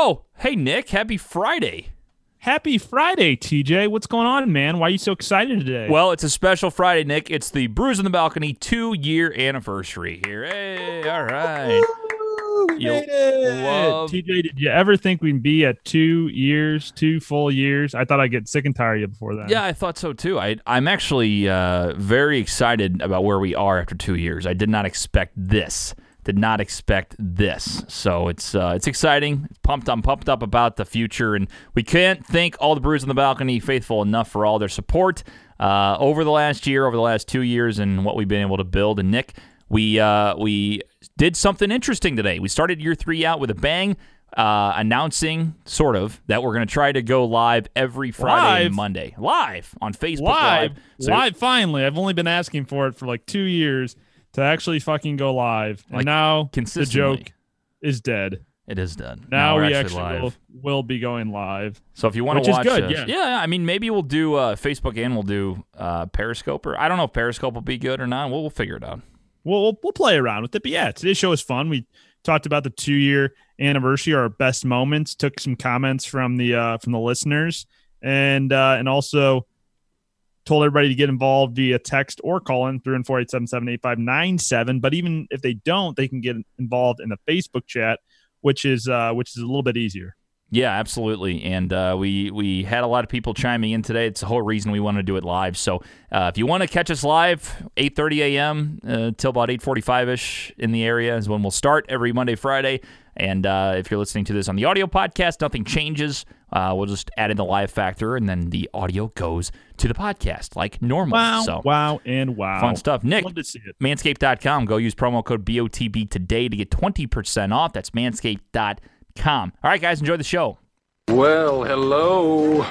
Oh, hey Nick, happy Friday. Happy Friday, TJ. What's going on, man? Why are you so excited today? Well, it's a special Friday, Nick. It's the Brews on the Balcony two year anniversary here. Hey, all right. Woo, we You'll made it. love- TJ, did you ever think we'd be at two years, two full years? I thought I'd get sick and tired of you before that. Yeah, I thought so too. I, I'm actually uh, very excited about where we are after two years. I did not expect this. Did not expect this. So it's uh, it's exciting. Pumped. I'm pumped up about the future, and we can't thank all the Brews on the Balcony faithful enough for all their support uh, over the last year, over the last two years, and what we've been able to build. And Nick, we uh, we did something interesting today. We started year three out with a bang. Uh, announcing sort of that we're going to try to go live every Friday and Monday, live on Facebook live, Live. So- live. Finally, I've only been asking for it for like two years to actually fucking go live, and Like, now the joke is dead. It is done. Now, we're we actually, actually live. will, will be going live. So if you want to watch good, this, yeah. I mean, maybe we'll do uh, Facebook and we'll do uh, Periscope. Or I don't know if Periscope will be good or not. We'll, we'll figure it out. We'll, we'll we'll play around with it. But yeah, today's show is fun. We talked about the two year anniversary, our best moments. Took some comments from the uh, from the listeners, and uh, and also told everybody to get involved via text or call in through and four eight seven seven eight five nine seven. But even if they don't, they can get involved in the Facebook chat, which is uh, which is a little bit easier. Yeah, absolutely. And uh, we we had a lot of people chiming in today. It's the whole reason we want to do it live. So uh, if you want to catch us live, 8:30 a.m. Uh, till about 8:45 ish in the area is when we'll start every Monday, Friday. And uh, if you're listening to this on the audio podcast, nothing changes. Uh, we'll just add in the live factor, and then the audio goes to the podcast like normal. Wow, So wow, and wow, fun stuff. Nick, Love to see it. manscaped.com. Go use promo code BOTB today to get 20% off. That's manscaped.com. All right, guys, enjoy the show. Well, hello.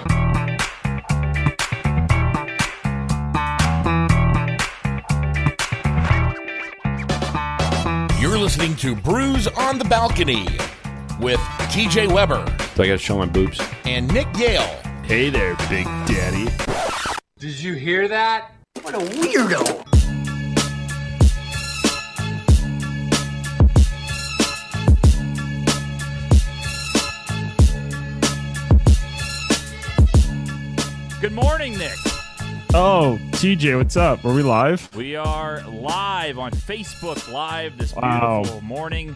You're listening to Brews on the Balcony with TJ Weber Do I got to show my boobs? and Nick Yale. Hey there, Big Daddy. Did you hear that? What a weirdo. Good morning, Nick. Oh, TJ, what's up? Are we live? We are live on Facebook Live this Wow. beautiful morning.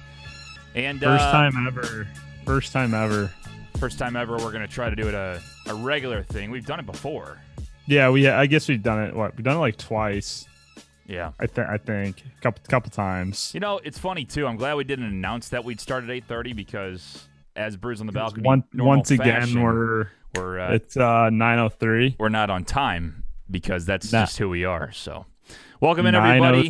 And First uh, time ever. First time ever. first time ever, we're going to try to do it a, a regular thing. We've done it before. Yeah, we. I guess we've done it. What we've done it like twice. Yeah. I think. I think a couple couple times. You know, it's funny, too. I'm glad we didn't announce that we'd start at 8.30 because as Brews on the Balcony, One, once again, fashion, we're we're, uh, it's uh 903. we're not on time because that's Nah. just who we are. So, welcome in everybody.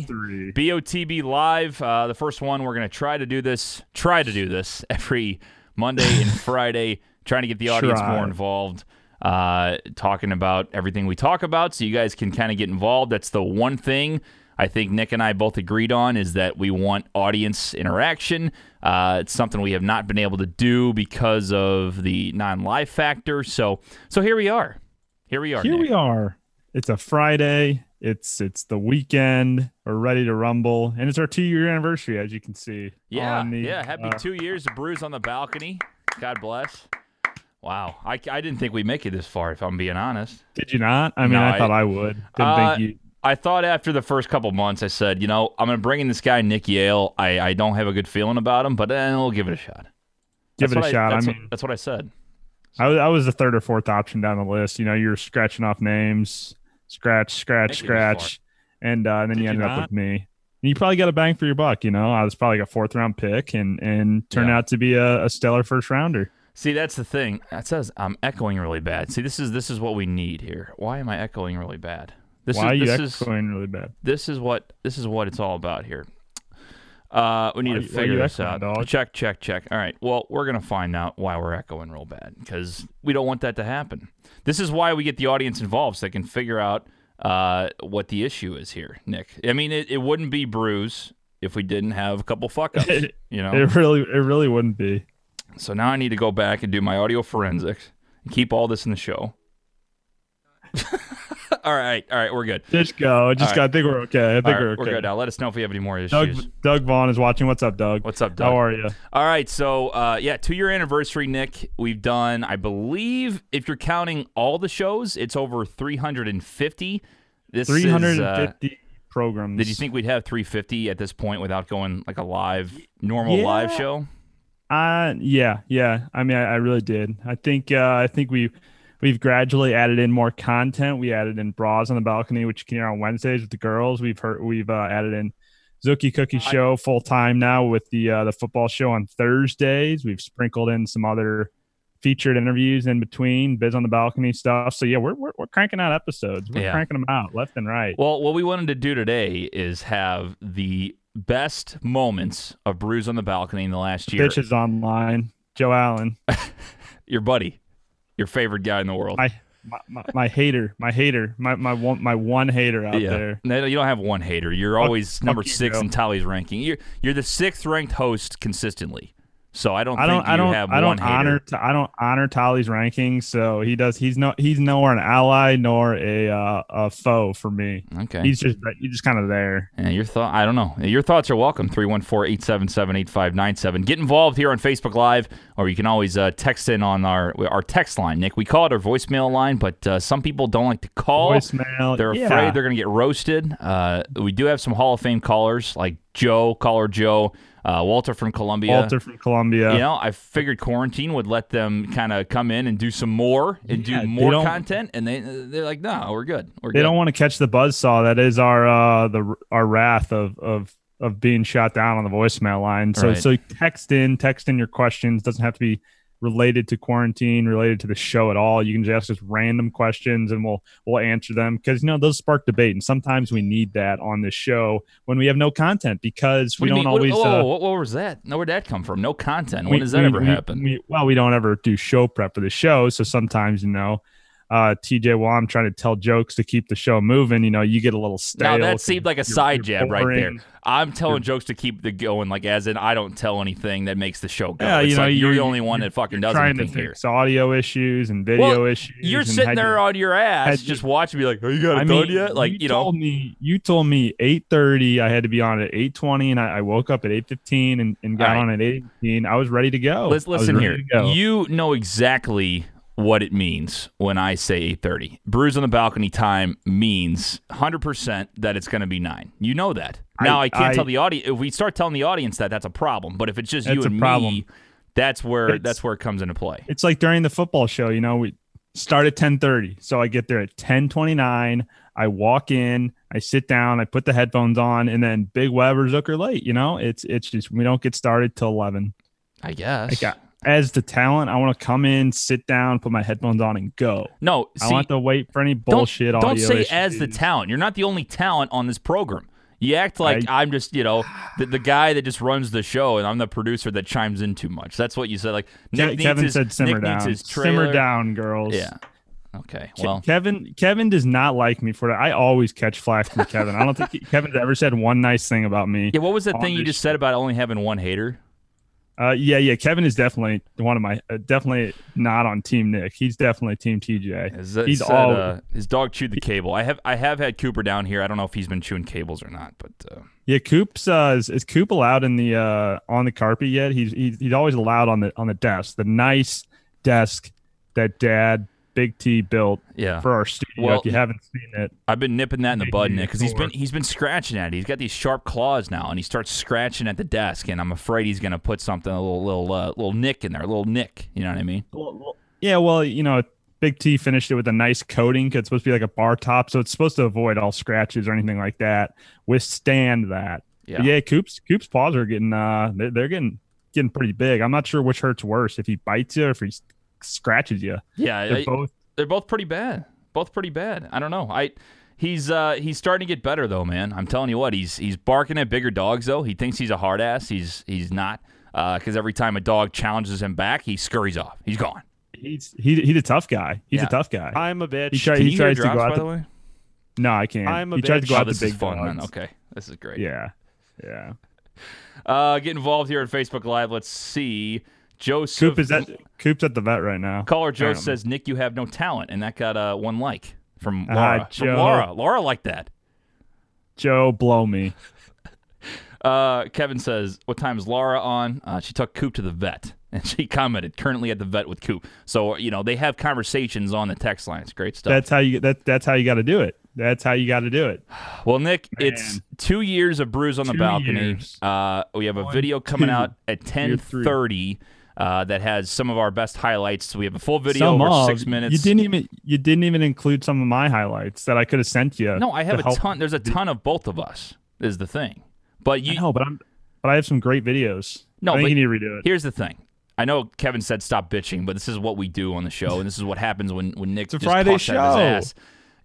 BOTB live. Uh, the first one. We're gonna try to do this. Try to do this every Monday and Friday. Trying to get the audience Try. more involved. Uh, talking about everything we talk about, so you guys can kind of get involved. That's the one thing I think Nick and I both agreed on is that we want audience interaction. Uh, it's something we have not been able to do because of the non-live factor. So, so here we are. Here we are. Here Nick. we are. It's a Friday. It's it's the weekend. We're ready to rumble, and it's our two year anniversary, as you can see. Yeah, the, yeah. Happy uh, two years of brews on the balcony. God bless. Wow, I, I didn't think we'd make it this far. If I'm being honest, Did you not? I mean, No, I, I- thought I would. Didn't Uh, think you. I thought after the first couple months, I said, you know, I'm gonna bring in this guy Nick Yale. I, I don't have a good feeling about him, but then we'll give it a shot. Give That's it a what shot. I mean, what, that's what I said. I was, I was the third or fourth option down the list. You know, you're scratching off names, scratch, scratch, scratch, and uh, and then Did you you ended up with me. And you probably got a bang for your buck. You know, I was probably a fourth round pick, and and turned Yeah. out to be a, a stellar first rounder. See, that's the thing. That says I'm echoing really bad. See, this is this is what we need here. Why am I echoing really bad? This Why are you this is echoing really bad? this is what this is what it's all about here. Uh, we need Why- to figure this out. dog? Check, check, check. All right. Well, we're gonna find out why we're echoing real bad because we don't want that to happen. This is why we get the audience involved so they can figure out uh, what the issue is here, Nick. I mean, it, it wouldn't be brews if we didn't have a couple fuck ups. You know. It really, it really wouldn't be. So now I need to go back and do my audio forensics and keep all this in the show. all right, all right, we're good. Just go. I just All go. I think we're okay. I think right, we're okay. we're good now. Let us know if we have any more issues. Doug Doug Vaughn is watching. What's up, Doug? What's up, Doug? How are you? All right, so uh, yeah, two year anniversary, Nick. We've done, I believe, if you're counting all the shows, it's over 350. This is, uh, 350 programs. did you think we'd have 350 at this point without going like a live, normal Yeah. live show? Uh, yeah, yeah. I mean, I, I really did. I think, uh, I think we we've gradually added in more content. We added in bras on the balcony, which you can hear on Wednesdays with the girls. We've heard we've uh, added in Zuki Cookie Show full time now with the uh, the football show on Thursdays. We've sprinkled in some other featured interviews in between, biz on the balcony stuff. So yeah, we're we're, we're cranking out episodes. We're Yeah. cranking them out left and right. Well, what we wanted to do today is have the best moments of Brews on the Balcony in the last year. Bitches online. Joe Allen, Your buddy, your favorite guy in the world. my, my, my, my hater, my hater, my my one my one hater out there. No, you don't have one hater. You're always fuck number you, six Joe. in Tolly's ranking. You're you're the sixth ranked host consistently. So I don't I don't think I don't have I don't hater. honor I don't honor Tolly's rankings. So he does he's no he's nowhere an ally nor a uh, a foe for me. Okay. He's just he's just kind of there. Yeah, your thought I don't know. Your thoughts are welcome. 314-877-8597. Get involved here on Facebook Live or you can always uh, text in on our our text line, Nick. We call it our voicemail line, but uh, some people don't like to call. Voicemail. They're yeah. afraid they're going to get roasted. Uh, we do have some Hall of Fame callers like Joe, caller Joe, uh, Walter from Columbia. Walter from Columbia. You know, I figured quarantine would let them kind of come in and do some more and Yeah, do more content, and they they're like, no, we're good. We're they good. don't want to catch the buzz saw that is our uh the our wrath of of of being shot down on the voicemail line. So Right. so text in, text in your questions. Doesn't have to be related to quarantine, related to the show at all. You can just ask us random questions and we'll we'll answer them because you know those spark debate and sometimes we need that on this show when we have no content because we do don't mean? always What, whoa, uh, what, was that? No, where'd that come from? No content. we- when does that we- ever we- happen? we- well, we don't ever do show prep for the show, so sometimes you know, uh, TJ, while I'm trying to tell jokes to keep the show moving, you know, you get a little stale. now that seemed like a side jab right there. I'm telling jokes to keep the going, like as in I don't tell anything that makes the show go. Yeah, it's you know, like you're, you're- the only one that fucking does trying to anything here. fix audio issues and video Well, issues. You're sitting there to- on your ass, had just to- watching me like, oh, you got it I mean, yet? Like, you, know, told me you told me eight thirty. I had to be on at eight twenty, and I, I woke up at eight fifteen and, and got right. on at eight fifteen. I was ready to go. Let's listen here. go. You know exactly what it means when I say 8:30. Brews on the balcony time means 100% that it's going to be 9. You know that. Now I, I- can't I- tell the audience if we start telling the audience that that's a problem, but if it's just you and problem. me, that's where It's- that's where it comes into play. it's like during the football show, you know, we start at 10:30. So I get there at 10:29. I walk in, I sit down, I put the headphones on, and then Big Web or Zucker late. You know, it's it's just we don't get started till 11. I guess. Like, I- as the talent, I want to come in, sit down, put my headphones on, and go. no, I see, want to wait for any don't, bullshit. don't audio say as the talent. You're not the only talent on this program. You act like I- I'm just, you know, the, the guy that just runs the show, and I'm the producer that chimes in too much. That's what you said. Like Ke- Nick Kevin his, said, "Simmer Nick down, simmer down, girls." Yeah. Okay. Well, Kevin Kevin does not like me for that. I always catch flack from Kevin. I don't think he- Kevin's ever said one nice thing about me. yeah. What was that thing you just said about only having one hater? Uh, yeah, yeah. Kevin is definitely one of my uh, definitely not on Team Nick. He's definitely Team TJ. He's said, all- uh, his dog chewed the cable. I have I have had Cooper down here. I don't know if he's been chewing cables or not, but uh, Yeah, Coop's uh, is, is Coop allowed in the uh on the carpet yet? He's he's, he's always allowed on the on the desk, the nice desk that Dad Big T built yeah. for our studio. Well, if you haven't seen it, I've been nipping that in the bud, Nick, because he's been he's been scratching at it. He's got these sharp claws now, and he starts scratching at the desk, and I'm afraid he's gonna put something a little little uh, little nick in there, a little nick. You know what I mean? yeah. Well, you know, Big T finished it with a nice coating. 'cause It's supposed to be like a bar top, so it's supposed to avoid all scratches or anything like that. Withstand that. Yeah. But yeah, Coop's Coop's paws are getting uh they're, they're getting getting pretty big. I'm not sure which hurts worse if he bites you or if he s- scratches you. Yeah, They're I- both they're both pretty bad. Both pretty bad. I don't know. I he's uh he's starting to get better though, man. I'm telling you what, he's he's barking at bigger dogs though. He thinks he's a hard ass. He's he's not. Because every time a dog challenges him back, he scurries off. He's gone. he's he, he's a tough guy. He's Yeah. a tough guy. I'm a bitch. He, try, Can he you hear tries to go out. by The, the way? no, I can't. I'm a he tries to go Oh, out this the is big fun, dogs. man. Okay, this is great. Yeah, yeah. Uh, get involved here on Facebook Live. Let's see. Joseph Coop is at Coop's at the vet right now. caller Joe Um, says, "Nick, you have no talent," and that got uh, one like. from Ah, Laura. from Joe. Laura. Laura liked that. Joe, blow me. Uh, Kevin says, "What time is Laura on?" Uh, she took Coop to the vet, and she commented, "Currently at the vet with Coop." So you know they have conversations on the text lines. Great stuff. That's how you that that's how you got to do it. That's how you got to do it. well, Nick, it's two years of Brews on the balcony. Uh, we have a One, video coming two. out at ten thirty. Uh, that has some of our best highlights. We have a full video Some over of- six minutes. You didn't even you didn't even include some of my highlights that I could have sent you. no, I have a help- ton. There's a ton of both of us. Is the thing, but I you know, but I'm but I have some great videos. No, I think but you need to redo it. Here's the thing. I know Kevin said stop bitching, but this is what we do on the show, and this is what happens when when Nick a just Friday talks out his show. ass.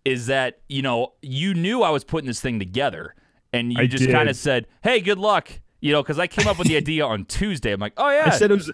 Is that you know you knew I was putting this thing together, and you I just kind of said, "Hey, good luck," you know, because I came up with the idea on Tuesday. I'm like, "Oh yeah," I said it was.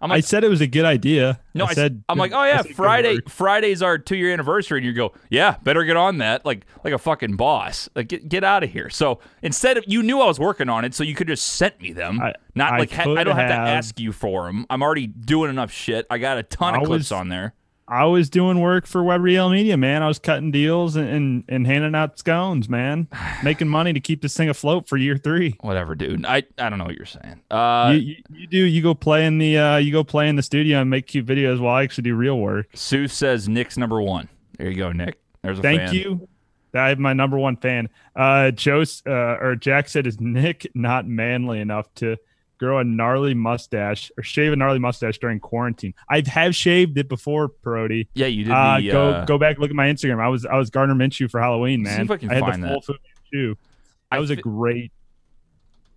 I'm I said it was a good idea. no, I, said I said. am like, oh yeah, Friday. Friday's our two year anniversary, and you go, yeah, better get on that, like like a fucking boss, like get get out of here. So instead of you knew I was working on it, so you could just sent me them, I- not I like ha- I don't have, to ask you for them. I'm already doing enough shit. I got a ton of clips was- on there. I was doing work for Web Real Media, man. I was cutting deals and, and, and handing out scones, man. Making money to keep this thing afloat for year three. Whatever, dude. I I don't know what you're saying. Uh, you, you, you do you go play in the uh, you go play in the studio and make cute videos while I actually do real work. Sue says Nick's number one. There you go, Nick. There's a Thank fan. you. I have my number one fan. Uh, Joe uh, or Jack said, "Is Nick not manly enough to grow a gnarly mustache or shave a gnarly mustache during quarantine?" I have shaved it before, Parody. Yeah, you did Uh, the. go uh, go back look at my Instagram. I was I was Gardner Minshew for Halloween, man. I can had the that. full food shoe. That I was a great.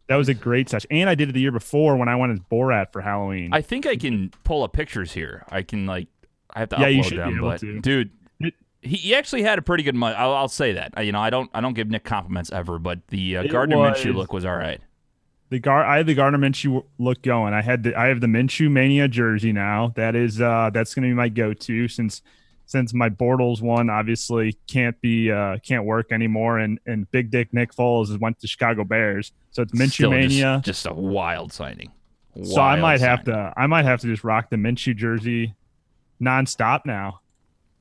That was a great stash, and I did it the year before when I went as Borat for Halloween. I think I can pull up pictures here. I can like. I have to Yeah, upload you should be them, able but to. dude. He, he actually had a pretty good month. I'll, I'll say that. You know, I don't I don't give Nick compliments ever, but the uh, Gardner Minshew look was all right. The Gar I had the Gardner Minshew look going. I had the I have the Minshew Mania jersey now. That is uh that's gonna be my go to since since my Bortles one obviously can't be uh can't work anymore and and Big Dick Nick Foles went to Chicago Bears. So it's Minshew Still Mania. Just, a wild signing. so I Wild might have to I might have to just rock the Minshew jersey nonstop now.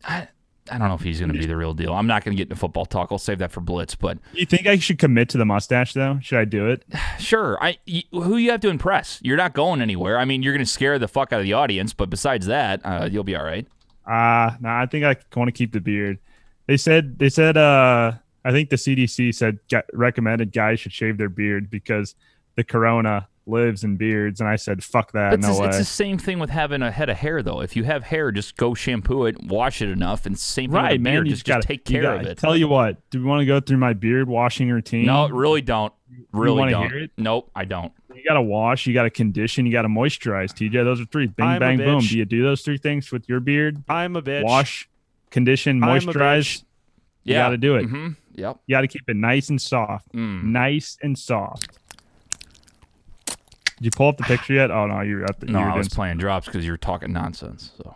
I, I don't know if he's going to be the real deal. I'm not going to get into football talk. I'll save that for Blitz. But You think I should commit to the mustache though? Should I do it? sure, I y- who you have to impress? You're not going anywhere. I mean, you're going to scare the fuck out of the audience, but besides that, uh, you'll be all right. Uh no, I think I want to keep the beard. They said they said uh I think the CDC said recommended guys should shave their beard because the corona lives and beards and I said fuck that But no it's, way. it's the same thing with having a head of hair, though. If you have hair, just go shampoo it, wash it enough, and same thing with right, a man. beard. You Just, gotta, just take care gotta- of it. Tell you what, do we want to go through my beard washing routine? No, really don't. Really wanna don't. hear it? Nope, I don't. You got to wash, you got to condition, you got to moisturize. TJ, those are three. Bing, I'm bang, boom. Do you do those three things with your beard? I'm a bitch. Wash, condition, moisturize. bitch. You Yeah. got to do it. hmm Yep. You got to keep it nice and soft. Mm. Nice and soft. Did you pull up the picture yet? Oh no, you're at the. No, I was playing drops because you're talking nonsense. So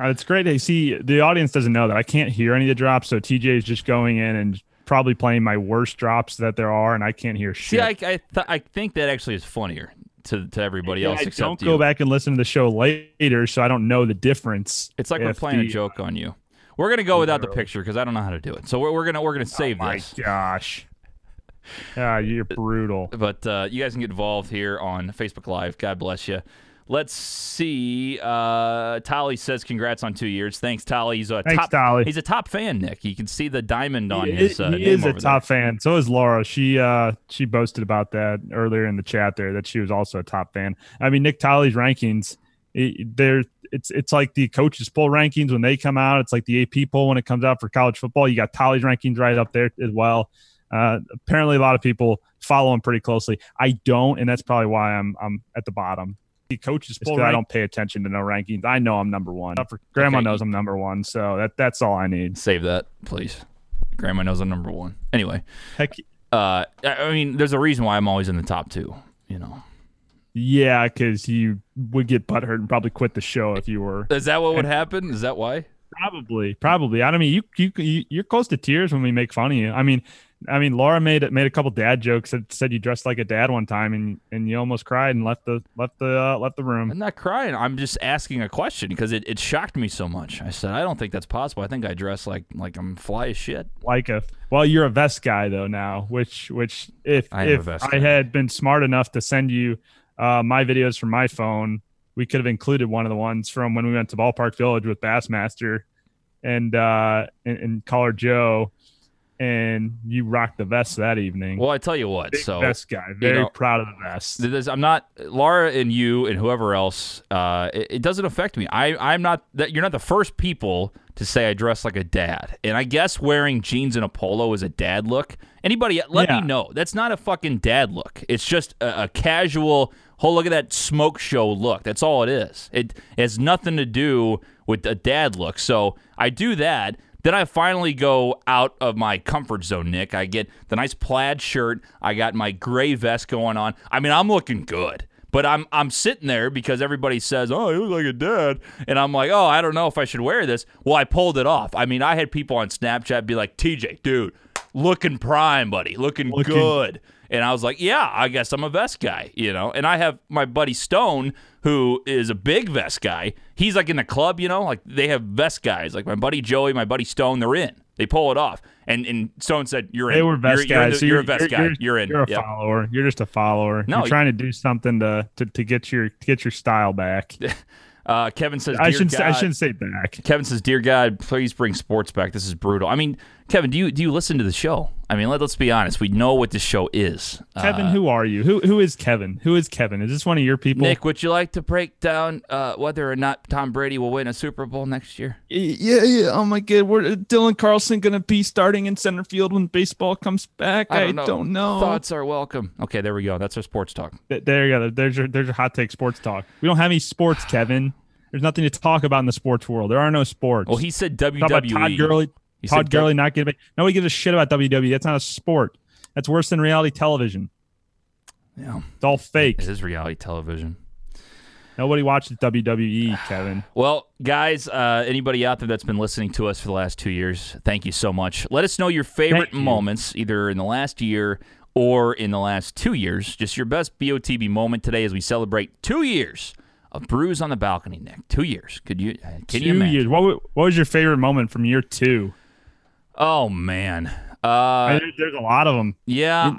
Uh, it's great to see. The audience doesn't know that I can't hear any of the drops, so TJ is just going in and probably playing my worst drops that there are, and I can't hear shit. see, I I, th- I think that actually is funnier to to everybody Yeah, else I don't you. go back and listen to the show later, so I don't know the difference. It's like we're playing a joke on you. We're gonna go without the picture because I don't know how to do it. So we're, we're gonna we're gonna save oh my this. gosh. Ah, you're brutal. But uh, you guys can get involved here on Facebook Live. God bless you. Let's see. Uh, Tolly says, "Congrats on two years." Thanks, Tolly. He's a Thanks, top. Tolly. He's a top fan, Nick. You can see the diamond on he, his. Uh, he is a top fan. So is Laura. She uh she boasted about that earlier in the chat there that she was also a top fan. I mean, Nick Tolly's rankings, they're it's it's like the coaches poll rankings when they come out. It's like the AP poll when it comes out for college football. You got Tolly's rankings right up there as well. Uh, apparently, a lot of people follow him pretty closely. I don't, and that's probably why I'm I'm at the bottom. The coaches poll poll. I don't pay attention to no rankings. I know I'm number one. Grandma Okay. knows I'm number one, so that that's all I need. Save that, please. Grandma knows I'm number one. Anyway, Heck, uh, I I mean, there's a reason why I'm always in the top two. You know, Yeah, because you would get butthurt and probably quit the show if you were. is that what would happen? Is that why? Probably, probably. I don't mean you, you, you you're close to tears when we make fun of you. I mean, I mean, Laura made made a couple dad jokes that said you dressed like a dad one time, and and you almost cried and left the left the uh, left the room. I'm not crying. I'm just asking a question because it, it shocked me so much. I said, I don't think that's possible. I think I dress like like I'm fly as shit. Like a well, you're a vest guy though now, which which if I if I had been smart enough to send you uh, my videos from my phone, we could have included one of the ones from when we went to Ballpark Village with Bassmaster and uh and, and Caller Joe, and you rocked the vest that evening. Well, I tell you what. Big so vest guy, very know, proud of the vest. I'm not Laura and you and whoever else. Uh, it, it doesn't affect me. I I'm not that you're not the first people to say I dress like a dad. And I guess wearing jeans and a polo is a dad look. Anybody, let Yeah. me know. That's not a fucking dad look. It's just a, a casual. Oh, look at that smoke show look. That's all it is. It has nothing to do with a dad look. So I do that. Then I finally go out of my comfort zone, Nick. I get the nice plaid shirt. I got my gray vest going on. I mean, I'm looking good. But I'm I'm sitting there because everybody says, "Oh, you look like a dad," and I'm like, "Oh, I don't know if I should wear this." Well, I pulled it off. I mean, I had people on Snapchat be like, "TJ, dude, looking prime, buddy, looking, Looking- good," and I was like, "Yeah, I guess I'm a vest guy," you know. And I have my buddy Stone, who is a big vest guy. He's like in the club, you know, like they have vest guys. Like my buddy Joey, my buddy Stone, they're in. They pull it off, and and Stone said, "You're in. They were vest you're, you're guys. the- so you're, a vest guy. You're, You're, in. You're a Yep. follower. You're just a follower. No, you're trying to do something to, to to get your to get your style back. Uh, Kevin says, I shouldn't. Say, I shouldn't say back. Kevin says, "Dear God, please bring sports back. This is brutal." I mean, Kevin, do you do you listen to the show? I mean, let, us be honest. We know what this show is. Kevin, Uh, who are you? Who who is Kevin? Who is Kevin? Is this one of your people? Nick, would you like to break down uh, whether or not Tom Brady will win a Super Bowl next year? Yeah, yeah. Oh my God, we're Dylan Carlson gonna be starting in center field when baseball comes back? I don't know. Thoughts are welcome. Okay, there we go. That's our sports talk. There you go. There's your there's your hot take sports talk. We don't have any sports, Kevin. There's nothing to talk about in the sports world. There are no sports. Well, he said Talk about Todd WWE. Gurley. He Todd Gurley not getting. Nobody gives a shit about WWE. That's not a sport. That's worse than reality television. Yeah, It's all fake. it is reality television. Nobody watches WWE, Kevin. Well, guys, uh, anybody out there that's been listening to us for the last two years, thank you so much. Let us know your favorite you. moments, either in the last year or in the last two years. Just your best BOTB moment today as we celebrate two years of Brews on the Balcony, Nick. Two years. Could you? uh, Can you two imagine? years. What, what was your favorite moment from year two? Oh man. Uh, there's a lot of them. yeah.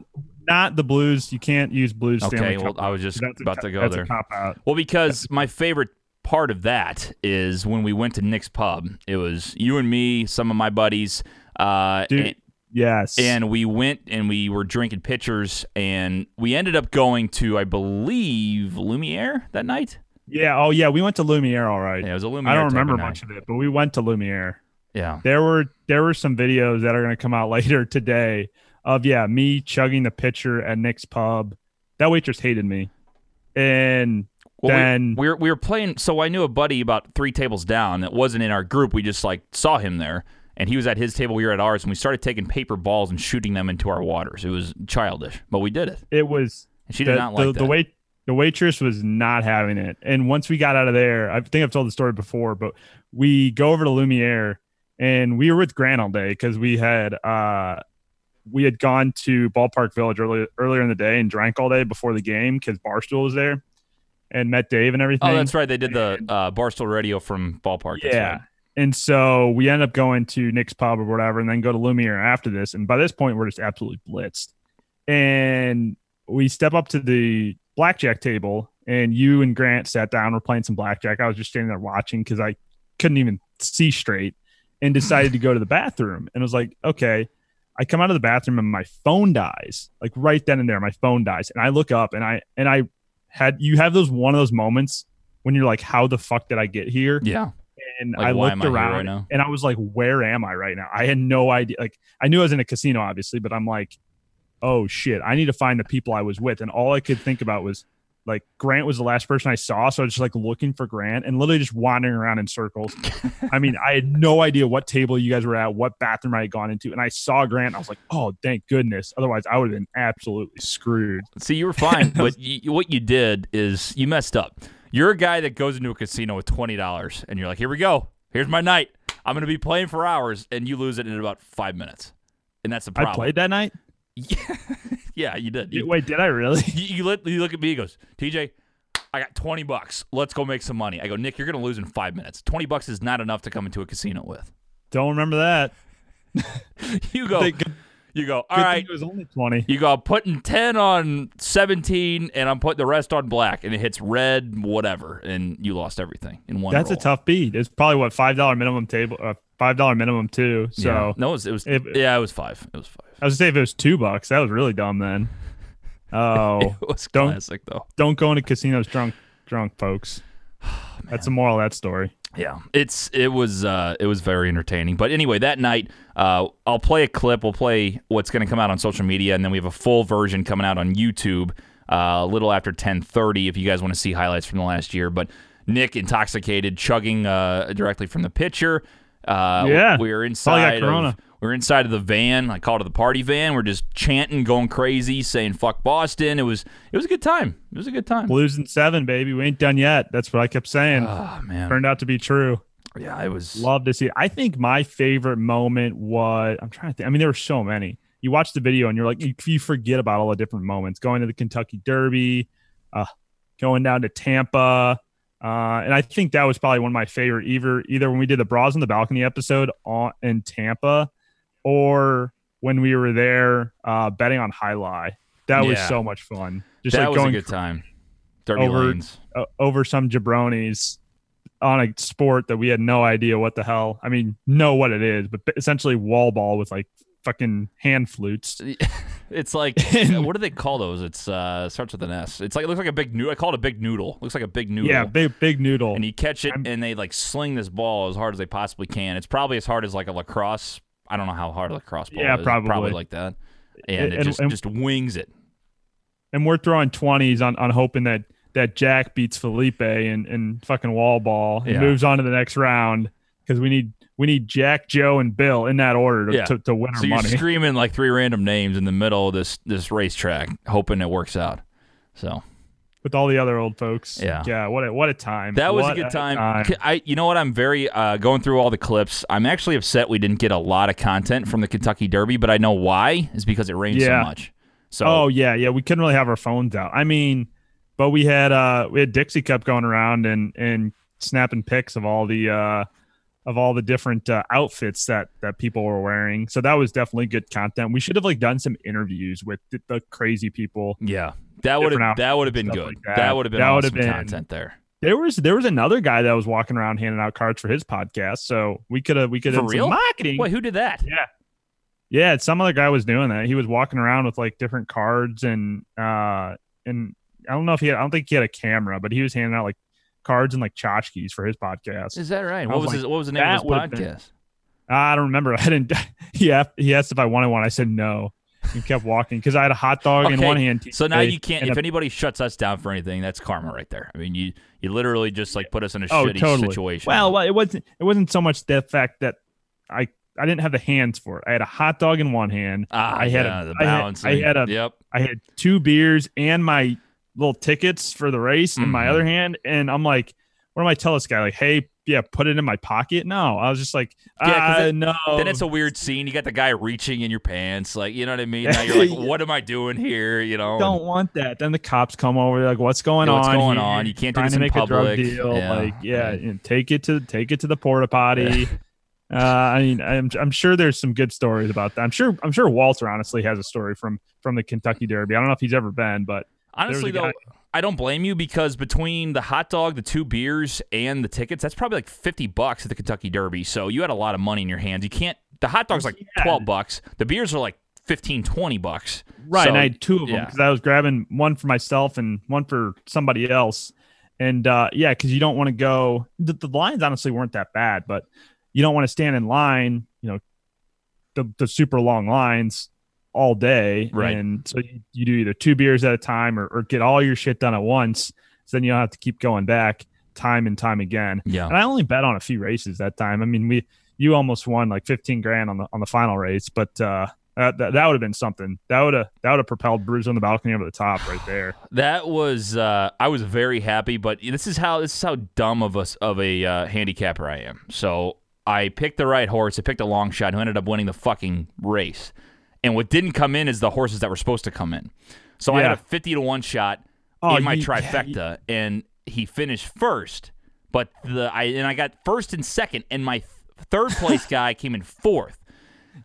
Not the Blues. You can't use Blues. Okay, Stanley well, Cup. I was just That's about co- to go that's there. A cop out. Well, because my favorite part of that is when we went to Nick's Pub. It was you and me, some of my buddies, uh, Dude, and, Yes. and we went and we were drinking pitchers, and we ended up going to, I believe, Lumiere that night. yeah. Oh yeah. We went to Lumiere. All right. Yeah, it was a Lumiere. I don't remember night. much of it, but we went to Lumiere. Yeah, There were there were some videos that are going to come out later today of yeah me chugging the pitcher at Nick's pub. That waitress hated me, and Well, we- then we, were we were playing. So I knew a buddy about three tables down that wasn't in our group. We just like saw him there, and he was at his table. We were at ours, and we started taking paper balls and shooting them into our waters. It was childish, but we did it. it was And she did the, not like the, that. the wait the waitress was not having it. And once we got out of there, I think I've told the story before, but we go over to Lumiere and we were with Grant all day because we had uh we had gone to Ballpark Village earlier earlier in the day and drank all day before the game because Barstool was there and met Dave and everything. Oh, that's right. They did the uh, Barstool Radio from Ballpark. Yeah. right. And so we end up going to Nick's Pub or whatever, and then go to Lumiere after this. And by this point, we're just absolutely blitzed. And we step up to the blackjack table, and you and Grant sat down. We're playing some blackjack. I was just standing there watching because I couldn't even see straight and decided to go to the bathroom. And I was like, okay. I come out of the bathroom and my phone dies. Like right then and there, my phone dies. And I look up and I and I had you have those one of those moments when you're like, how the fuck did I get here? Yeah. and Like, I looked am I around right and I was like, where am I right now? I had no idea. Like, I knew I was in a casino, obviously, but I'm like, oh shit, I need to find the people I was with. And all I could think about was like, Grant was the last person I saw. So I was just like looking for Grant and literally just wandering around in circles. I mean, I had no idea what table you guys were at, what bathroom I had gone into. And I saw Grant. I was like, oh, thank goodness. Otherwise, I would have been absolutely screwed. See, you were fine, but you, what you did is you messed up. You're a guy that goes into a casino with twenty dollars, and you're like, "Here we go. Here's my night. I'm going to be playing for hours," and you lose it in about five minutes. and that's the problem. I played that night. yeah, you did. You, Wait, did I really? you, you, look, you look at me. He goes, TJ, I got twenty bucks. Let's go make some money. I go, Nick, you're gonna lose in five minutes. Twenty bucks is not enough to come into a casino with. Don't remember that. You go. Good- You go. All right. it was only twenty. You go. I'm putting ten on seventeen, and I'm putting the rest on black, and it hits red, whatever, and you lost everything in one. That's a tough beat. It's probably what five dollar minimum table, uh, five dollar minimum too. So Yeah. no, it was. It was If- yeah, it was five. It was five. I was gonna say if it was two bucks, that was really dumb then. Oh, It was don't- classic though. don't go into casinos drunk, drunk folks. That's the moral of that story. Yeah, it's it was uh, it was very entertaining. But anyway, that night, uh, I'll play a clip. We'll play what's going to come out on social media, and then we have a full version coming out on YouTube uh, a little after ten thirty. If you guys want to see highlights from the last year, but Nick intoxicated, chugging uh, directly from the pitcher. Uh, Yeah. we were inside. Of, we were inside of the van. I called it the party van. We're just chanting, going crazy, saying "fuck Boston." It was it was a good time. It was a good time. Blues in seven, baby. We ain't done yet. That's what I kept saying. Oh man, Turned out to be true. yeah, it was. Love to see it. I think my favorite moment was I'm trying to think. I mean, there were so many. You watch the video and you're like, you, you forget about all the different moments. Going to the Kentucky Derby, uh, going down to Tampa. Uh, and I think that was probably one of my favorite either either when we did the Bras on the Balcony episode on in Tampa or when we were there uh, betting on jai alai. That was so much fun. Just that like was a going good time. Derby over- lanes. uh, over some jabronis on a sport that we had no idea what the hell. I mean, know what it is, but essentially wall ball with like fucking hand flutes. It's like what do they call those? It's uh starts with an S. It's like it looks like a big noodle. I call it a big noodle. looks like a big noodle. Yeah, big big noodle. and you catch it I'm- and they like sling this ball as hard as they possibly can. It's probably as hard as like a lacrosse. I don't know how hard a lacrosse ball Yeah, is. probably. Probably like that. And, it And- just and- just wings it. and we're throwing twenties on on hoping that that Jack beats Felipe and and fucking wall ball and Yeah. moves on to the next round because we need we need Jack, Joe, and Bill in that order to, Yeah. to, to win our So you're money. screaming like three random names in the middle of this this racetrack, hoping it works out. So with all the other old folks. Yeah. yeah. What a what a time. That was What a good time. K- I, you know what? I'm very uh, going through all the clips. I'm actually upset we didn't get a lot of content from the Kentucky Derby, but I know why. Is because it rained Yeah. so much. So Oh yeah, yeah. We couldn't really have our phones out. I mean, but we had uh we had Dixie Cup going around and and snapping pics of all the uh of all the different uh, outfits that that people were wearing. So that was definitely good content. We should have like done some interviews with the, the crazy people. yeah, that would have that would have been good. like that. that would have been That awesome been- content there. There was there was another guy that was walking around handing out cards for his podcast. So we could have we could have real? marketing. Wait, who did that? Yeah. Yeah, some other guy was doing that. He was walking around with like different cards and uh and I don't know if he had I don't think he had a camera, but he was handing out like cards and like tchotchkes for his podcast. Is that right? I What was was like, his, what was the name of his would've been- podcast? I don't remember. I didn't he asked, he asked if I wanted one. I said no. He kept walking because I had a hot dog in one hand. So now you can't. If a- anybody shuts us down for anything, that's karma right there. I mean, you you literally just like put us in a oh, shitty totally. situation. Well, well, it wasn't it wasn't so much the fact that I I didn't have the hands for it. I had a hot dog in one hand. ah, I had a- yeah, the I had- I had a- yep. I had two beers and my little tickets for the race in my Mhm. other hand. And I'm like, what am I tell this guy? Like, hey, yeah, put it in my pocket. No, I was just like, Yeah, ah, then- no. Then it's a weird scene. You got the guy reaching in your pants, like you know what I mean. Now you're like, what am I doing here? You know, don't want that. Then the cops come over. They're like, what's going Yeah, on? what's going here? on? You can't do this to in make a drug public." deal. Yeah, Like, yeah, you take it to take it to the porta potty. uh, I mean, I'm I'm sure there's some good stories about that. I'm sure I'm sure Walter honestly has a story from from the Kentucky Derby. I don't know if he's ever been, but Honestly, though, I don't blame you because between the hot dog, the two beers, and the tickets, that's probably like fifty bucks at the Kentucky Derby. So you had a lot of money in your hands. You can't. The hot dog's like Yeah. twelve bucks. The beers are like 15, 20 bucks. Right, So, and I had two of them yeah. because I was grabbing one for myself and one for somebody else. And uh, yeah, because you don't want to go. The, the lines honestly weren't that bad, but you don't want to stand in line. You know, the the super long lines all day, Right. And so you, you do either two beers at a time or, or get all your shit done at once. So then you don't have to keep going back time and time again. Yeah. And I only bet on a few races that time. I mean, we you almost won like 15 grand on the on the final race, but uh that, that, that would have been something. That would have that would have propelled Brews on the balcony over the top right there. That was uh, I was very happy, but this is how this is how dumb of us of a uh, handicapper I am. So I picked the right horse. I picked a long shot who ended up winning the fucking race. And what didn't come in is the horses that were supposed to come in. So I had a fifty to one shot Oh, in my you- yeah, trifecta, and he finished first. But the I and I got first and second, and my th- third place guy came in fourth.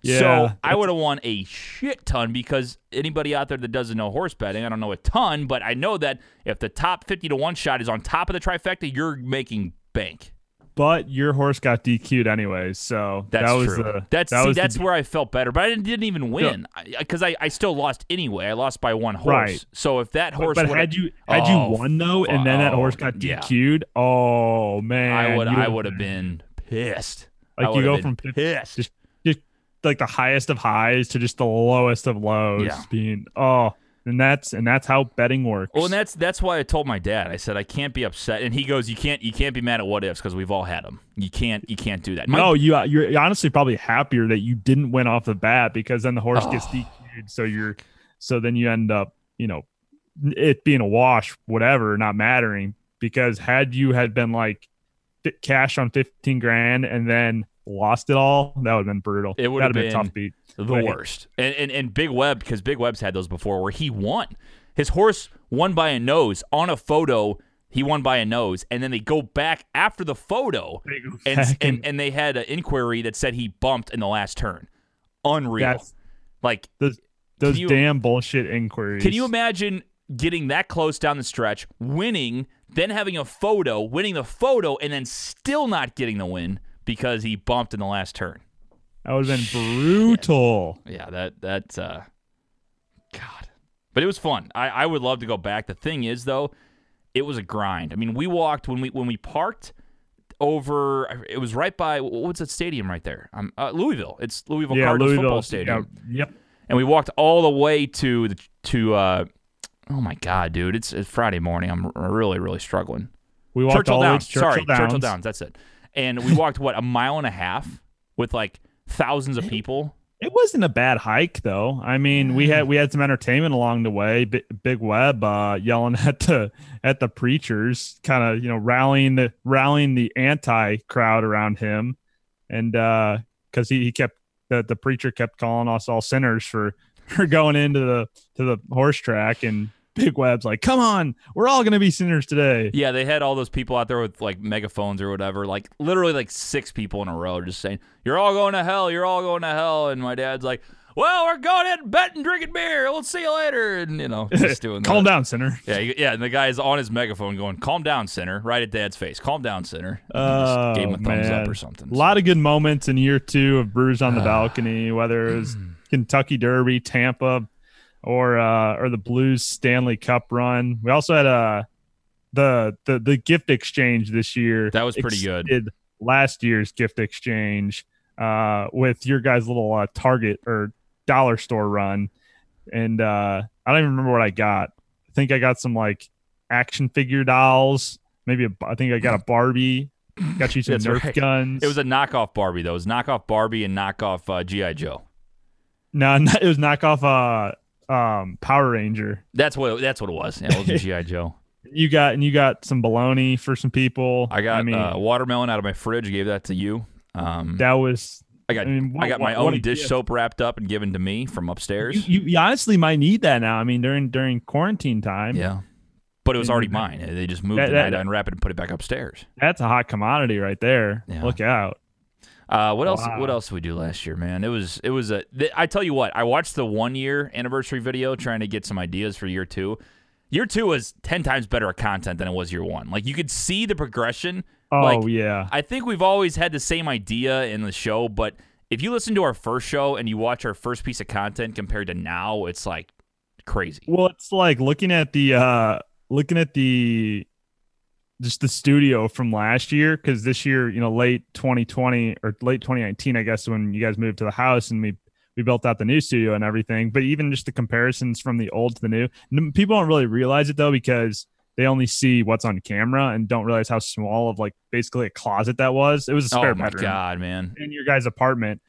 Yeah, so I would have won a shit ton because anybody out there that doesn't know horse betting, I don't know a ton, but I know that if the top fifty to one shot is on top of the trifecta, you're making bank. But your horse got DQ'd anyways, so That's that was true. the that's that see, was that's D- where I felt better, but I didn't, didn't even win because I, I, still lost anyway. I lost by one horse. Right. So if that horse, But would've- had you had Oh, you won though, and then that horse got yeah. DQ'd, oh man, I would I would have been pissed. Like, you go from pissed. just just like the highest of highs to just the lowest of lows, Yeah. being oh, and that's and that's how betting works. Well, and that's that's why I told my dad. I said I can't be upset, and he goes, "You can't you can't be mad at what ifs because we've all had them. You can't you can't do that." My- no, you uh, you're honestly probably happier that you didn't win off the bat because then the horse gets Oh. DQ'd, so you're so then you end up you know it being a wash, whatever, not mattering. Because had you had been like cash on fifteen grand and then lost it all, that would have been brutal. It would have been a been tough beat. the Right. worst. And, and and Big Web because Big Web's had those before where he won. His horse won by a nose on a photo. He won by a nose, and then they go back after the photo, and and, and- and they had an inquiry that said he bumped in the last turn. Unreal. That's- like, Those those you- damn bullshit inquiries. can you imagine getting that close down the stretch, winning, then having a photo, winning the photo, and then still not getting the win because he bumped in the last turn? That would have been brutal. Yeah, that that uh God. But it was fun. I, I would love to go back. The thing is though, it was a grind. I mean, we walked when we when we parked over it was right by what's that stadium right there? Um, uh, Louisville. It's Louisville Yeah, Cardinals Louisville. football stadium. Yeah, yep. And we walked all the way to the to uh oh my god, dude. It's, it's Friday morning. I'm really really struggling. We walked Churchill all the way Downs. to Churchill Sorry, Downs. Churchill Downs. That's it. And we walked what a mile and a half with like thousands of people. It wasn't a bad hike though. I mean, we had we had some entertainment along the way. B- Big Web uh, yelling at the at the preachers, kind of you know rallying the rallying the anti crowd around him, and because he, he kept the the preacher kept calling us all sinners for for going into the to the horse track, and Big Web's like, "Come on, we're all gonna be sinners today." Yeah, they had all those people out there with like megaphones or whatever, like literally like six people in a row just saying, You're all going to hell, you're all going to hell. And my dad's like, Well, we're going in betting, drinking beer. We'll see you later. And, you know, just doing Calm that. down, sinner. Yeah, yeah. And the guy's on his megaphone going, Calm down, sinner, right at dad's face. Calm down, sinner. Oh, gave him a thumbs man. up or something. A lot of good moments in year two of Brews on the ah. balcony, whether it was Kentucky Derby, Tampa, or uh, or the Blues Stanley Cup run. We also had uh, the the the gift exchange this year. That was pretty good. Last year's gift exchange uh, with your guys' little uh, Target or dollar store run, and uh, I don't even remember what I got. I think I got some like action figure dolls. Maybe a, I think I got a Barbie. Got you some Nerf right. guns. It was a knockoff Barbie, though. It was knockoff Barbie and knockoff uh, G.I. Joe. no, no, it was knockoff uh um Power Ranger. That's what that's what it was. Yeah, it wasn't G.I. Joe. You got and you got some bologna for some people. I got I mean, uh, watermelon out of my fridge, gave that to you. Um, that was I got I mean, I got my what own a dish gift. soap wrapped up and given to me from upstairs. you, you honestly might need that now. I mean, during during quarantine time, yeah, but it was already mine. They just moved that- the that- night unwrap it and put it back upstairs. that's a hot commodity right there. Yeah. Look out. Uh, what else? Wow. What else did we do last year, man? It was it was a. Th- I tell you what, I watched the one year anniversary video trying to get some ideas for year two. Year two was ten times better content than it was year one. Like you could see the progression. Oh Like, yeah. I think we've always had the same idea in the show, but if you listen to our first show and you watch our first piece of content compared to now, it's like crazy. Well, it's like looking at the uh looking at the just the studio from last year because this year, you know, late 2020 or late 2019, I guess, when you guys moved to the house and we we built out the new studio and everything. But even just the comparisons from the old to the new, people don't really realize it though because they only see what's on camera and don't realize how small of like basically a closet that was. It was a spare Oh my bedroom god, man! in your guys' apartment,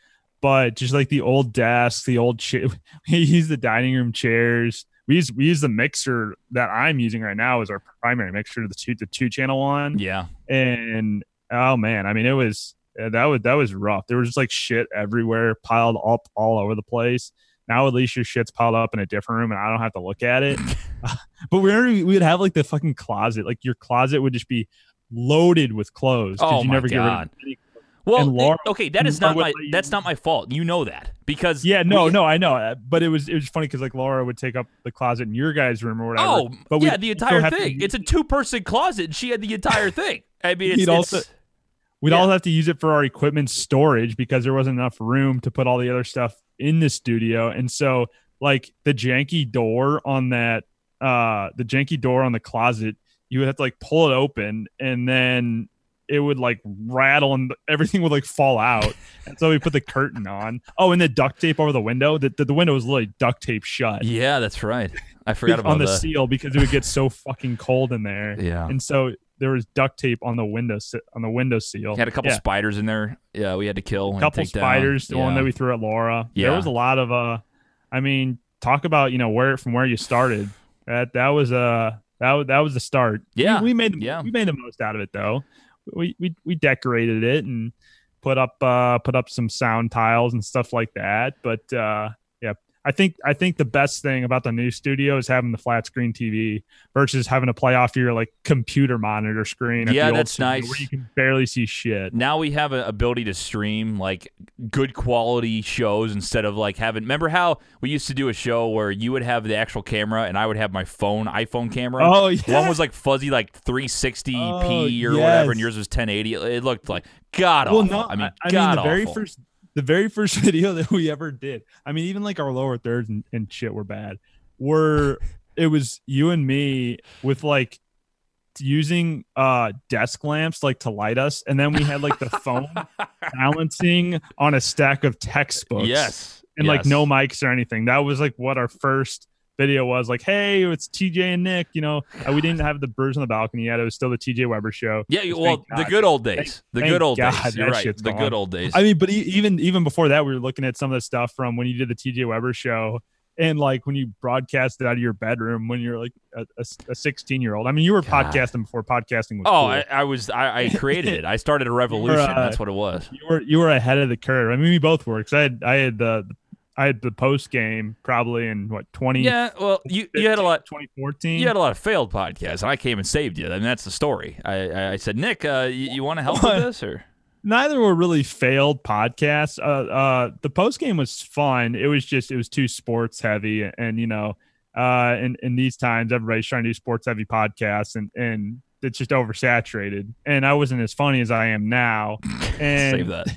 but just like the old desk, the old chair, we use the dining room chairs. We use we use the mixer that I'm using right now as our primary mixer, the two the two channel one. Yeah, And oh man, I mean it was uh, that was that was rough. There was just like shit everywhere, piled up all over the place. Now at least your shit's piled up in a different room, and I don't have to look at it. but we we would have like the fucking closet. Like your closet would just be loaded with clothes. Oh you my never get rid of God. any Well, Laura- okay, that is not my let you- that's not my fault. You know that because Yeah, no, we- no, I know, uh, but it was it was funny because like Laura would take up the closet in your guys' room or whatever. Oh, but we yeah, the entire to thing. It's a two-person closet, and she had the entire thing. I mean, it's, He'd also- We'd Yeah. all have to use it for our equipment storage because there wasn't enough room to put all the other stuff in the studio. And so like the janky door on that uh the janky door on the closet, you would have to like pull it open and then it would like rattle and everything would like fall out. and so we put the curtain on. Oh, and the duct tape over the window. The, the, the window was literally duct tape shut. yeah, that's right. I forgot about on the that. seal because it would get so fucking cold in there. Yeah. And so there was duct tape on the window on the window seal. Had a couple Yeah. spiders in there. Yeah, we had to kill. and couple take down. spiders, the one that we threw at Laura. Yeah. There was a lot of uh I mean, talk about, you know, where from where you started. That that was uh that was that was the start. We- Yeah. We, made the, Yeah. we made the most out of it though. We we we decorated it and put up uh put up some sound tiles and stuff like that. But uh I think I think the best thing about the new studio is having the flat screen TV versus having to play off your like computer monitor screen. Yeah, that's nice. Where you can barely see shit. now we have an ability to stream like good quality shows instead of like having remember how we used to do a show where you would have the actual camera and I would have my phone iPhone camera. Oh yeah. One was like fuzzy like 360p Oh, or whatever and yours was 1080. It looked like god well, awful. no, I mean, I, god mean the very first, the very first video that we ever did. I mean, even like our lower thirds and, and shit were bad. Were it was you and me with like using uh desk lamps like to light us, and then we had like the phone balancing on a stack of textbooks. Yes. and like no mics or anything. That was like what our first video was. Like, hey, it's TJ and Nick. You know, we didn't have the birds on the balcony yet. It was still the TJ Weber show. Yeah, you- well, the good old days. The thank good old God days. You're right. The gone. good old days. I mean, but even even before that, we were looking at some of the stuff from when you did the TJ Weber show, and like when you broadcasted out of your bedroom when you're like a 16 year old. I mean, you were God. podcasting before podcasting was. oh, cool. I, I was I, I created it. I started a revolution. uh, That's what it was. you were you were ahead of the curve. I mean, we both were because I had I had the I had the post game probably in what 20 Yeah, well, you you had a lot 2014. You had a lot of failed podcasts, and I came and saved you. I mean, that's the story. I, I, I said, Nick, uh, you, you want to help with this, or neither were really failed podcasts. Uh, uh, the post game was fun. It was just it was too sports heavy, and you know, uh, in in these times, everybody's trying to do sports heavy podcasts, and and it's just oversaturated. And I wasn't as funny as I am now. And save that?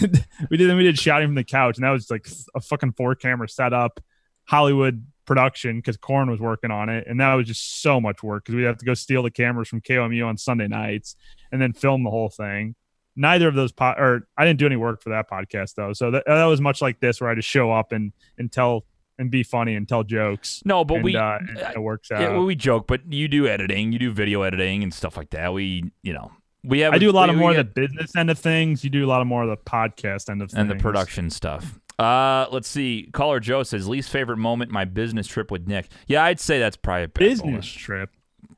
we did then we did shouting from the couch, and that was like a fucking four camera setup, Hollywood production because Corn was working on it, and that was just so much work because we'd have to go steal the cameras from KOMU on Sunday nights and then film the whole thing. Neither of those pod or I didn't do any work for that podcast though, so that, that was much like this where I just show up and and tell and be funny and tell jokes. No, but and, we uh, it works out. yeah, well, we joke, but you do editing, you do video editing and stuff like that. We, you know, we have I do a lot of more of the business end of things. You do a lot of more of the podcast end of things. and the production stuff. Uh, let's see. Caller Joe says least favorite moment my business trip with Nick. Yeah, I'd say that's probably a business trip.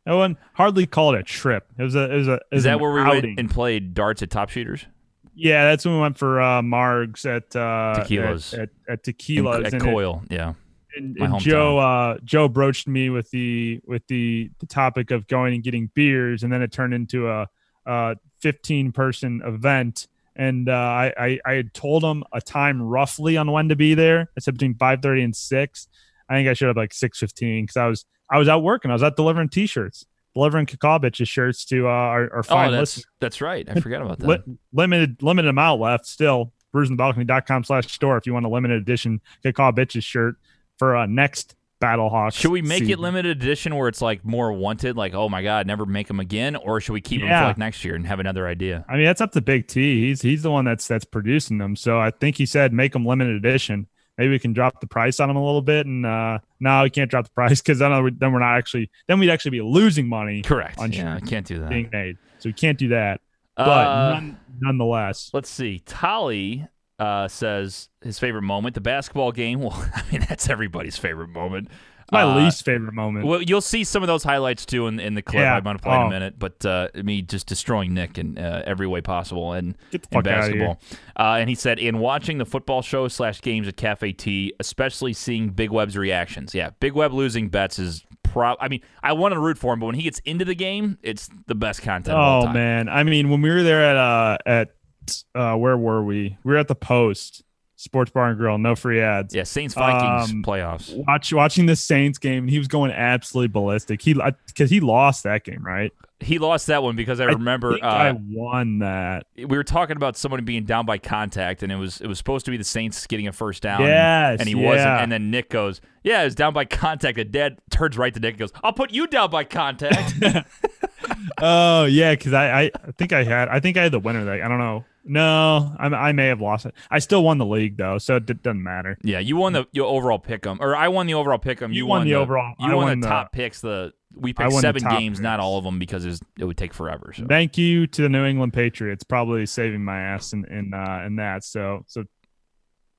I wouldn't hardly call it a trip. It was a it was a it was Is that where we outing. went and played darts at Top Shooters? Yeah, that's when we went for uh Margs at uh Tequilas. at, at, at In- tequilas at and, Coil, yeah. and, and Joe uh Joe broached me with the with the the topic of going and getting beers and then it turned into a uh 15 person event and uh, I, I I had told him a time roughly on when to be there. I said between 5:30 and 6. I think I showed up like 6:15 because I was I was out working. I was out delivering t-shirts, delivering Kakabitch's shirts to uh, our, our fine Oh, listeners that's that's right. I forgot about that. li- limited limited amount left still brewsinthebalcony.com slash store if you want a limited edition call shirt for uh next battlehawks Should we make it limited edition where it's like more wanted, like oh my god, never make them again, or should we keep them for like next year and have another idea? i mean that's up to big t. He's he's the one that's that's producing them so i think he said make them limited edition. Maybe we can drop the price on them a little bit and uh no we can't drop the price because then, I- then we're not actually then we'd actually be losing money Correct. On yeah, I can't do that. being made. So we can't do that. But Uh, none, nonetheless. let's see. Tolly uh, says his favorite moment, the basketball game. Well, I mean that's everybody's favorite moment. My Uh, least favorite moment. Well, you'll see some of those highlights too in, in the clip Yeah. I'm going to play in Oh. a minute. But uh, me just destroying Nick in uh, every way possible and in fuck outta here. basketball. Uh, and he said, in watching the football show slash games at Cafe T, especially seeing Big Web's reactions. Yeah, Big Web losing bets is pro. I mean, I want to root for him, but when he gets into the game, it's the best content. of all Oh time. man, I mean, when we were there at uh at uh where were we? We were at the Post Sports Bar and Grill, no free ads. Yeah, Saints Vikings Um, playoffs. Watch watching the Saints game, and he was going absolutely ballistic. He because he lost that game, right? He lost that one because I remember think uh, I won that. we were talking about someone being down by contact, and it was it was supposed to be the Saints getting a first down. Yes, and he wasn't. And then Nick goes, "Yeah, it was down by contact." The Dad turns right to Nick and goes, "I'll put you down by contact." Oh yeah, because I, I I think I had I think I had the winner. That I don't know. No, I, I may have lost it. I still won the league though, so it d- doesn't matter. yeah, you won the your overall pick 'em, or I won the overall pick 'em. You, You won the overall- You won, won the top picks. The we picked seven games, not all of them, because it, was, it would take forever. So Thank you to the New England Patriots, probably saving my ass in in uh, in that. So so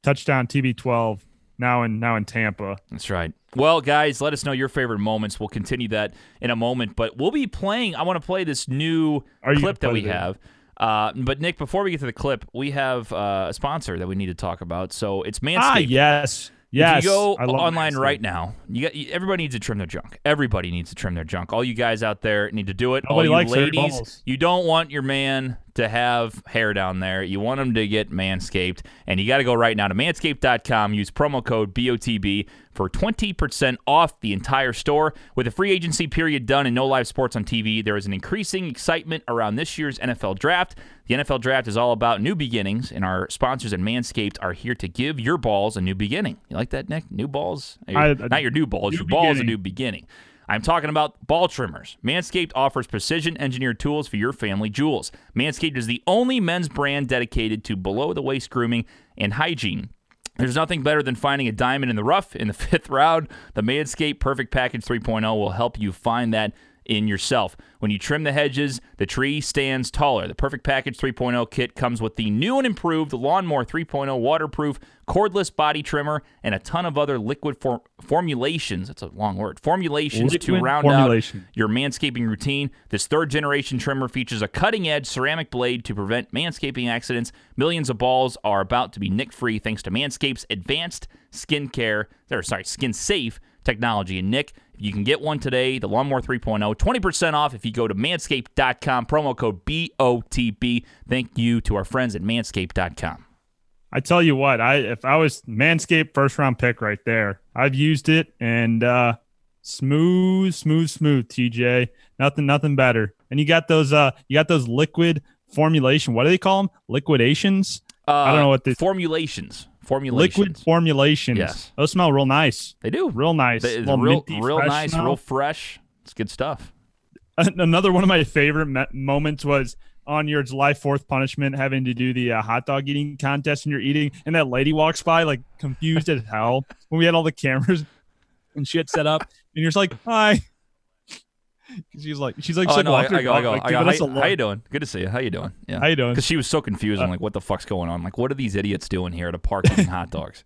touchdown TB12 now in now in Tampa. That's right. Well, guys, let us know your favorite moments. We'll continue that in a moment, but we'll be playing. I want to play this new Are clip that we have. Uh, but Nick, before we get to the clip, we have uh, a sponsor that we need to talk about. So it's Manscaped. Ah, yes, yes. If you go online Manscaped. right now, you got you- everybody needs to trim their junk. Everybody needs to trim their junk. All you guys out there need to do it. Nobody All you ladies, you don't want your man to have hair down there. You want them to get manscaped, and you got to go right now to manscaped.com. Use promo code BOTB for 20% off the entire store. With the free agency period done and no live sports on TV, there is an increasing excitement around this year's NFL draft. The NFL draft is all about new beginnings, and our sponsors at Manscaped are here to give your balls a new beginning. You like that, Nick? New balls? I- Not your new balls, new your balls a new beginning. I'm talking about ball trimmers. Manscaped offers precision engineered tools for your family jewels. Manscaped is the only men's brand dedicated to below the waist grooming and hygiene. There's nothing better than finding a diamond in the rough in the fifth round. The Manscaped Perfect Package 3.0 will help you find that in yourself. When you trim the hedges, the tree stands taller. The Perfect Package 3.0 kit comes with the new and improved Lawnmower 3.0 waterproof cordless body trimmer and a ton of other liquid for- formulations. That's a long word. Formulations to round formulation. out your manscaping routine. This third generation trimmer features a cutting edge ceramic blade to prevent manscaping accidents. Millions of balls are about to be nick free thanks to Manscaped's advanced skin care, or sorry, skin safe technology. And Nick, you can get one today, the Lawnmower 3.0, 20% off if you go to manscaped.com, promo code BOTB. Thank you to our friends at manscaped.com. I tell you what, I if I was Manscaped first round pick right there, I've used it and uh smooth, smooth, smooth, TJ. Nothing, nothing better. And you got those uh you got those liquid formulation. What do they call them? Liquidations? Uh, I don't know what they formulations. Formulations. liquid formulations. Yes. Those smell real nice. They do. Real nice. They- real, minty, real nice, smell. real fresh. It's good stuff. Another one of my favorite me- moments was on your July 4th punishment having to do the uh, hot dog eating contest and you're eating and that lady walks by like confused as hell when we had all the cameras and shit set up and you're just like hi she's like she's like, Oh, no, I, I go, I go, dog, I go. How, how you doing? Good to see you. How you doing? Yeah. How you doing? Because she was so confused. I'm uh, like, what the fuck's going on? Like, what are these idiots doing here at a park eating hot dogs?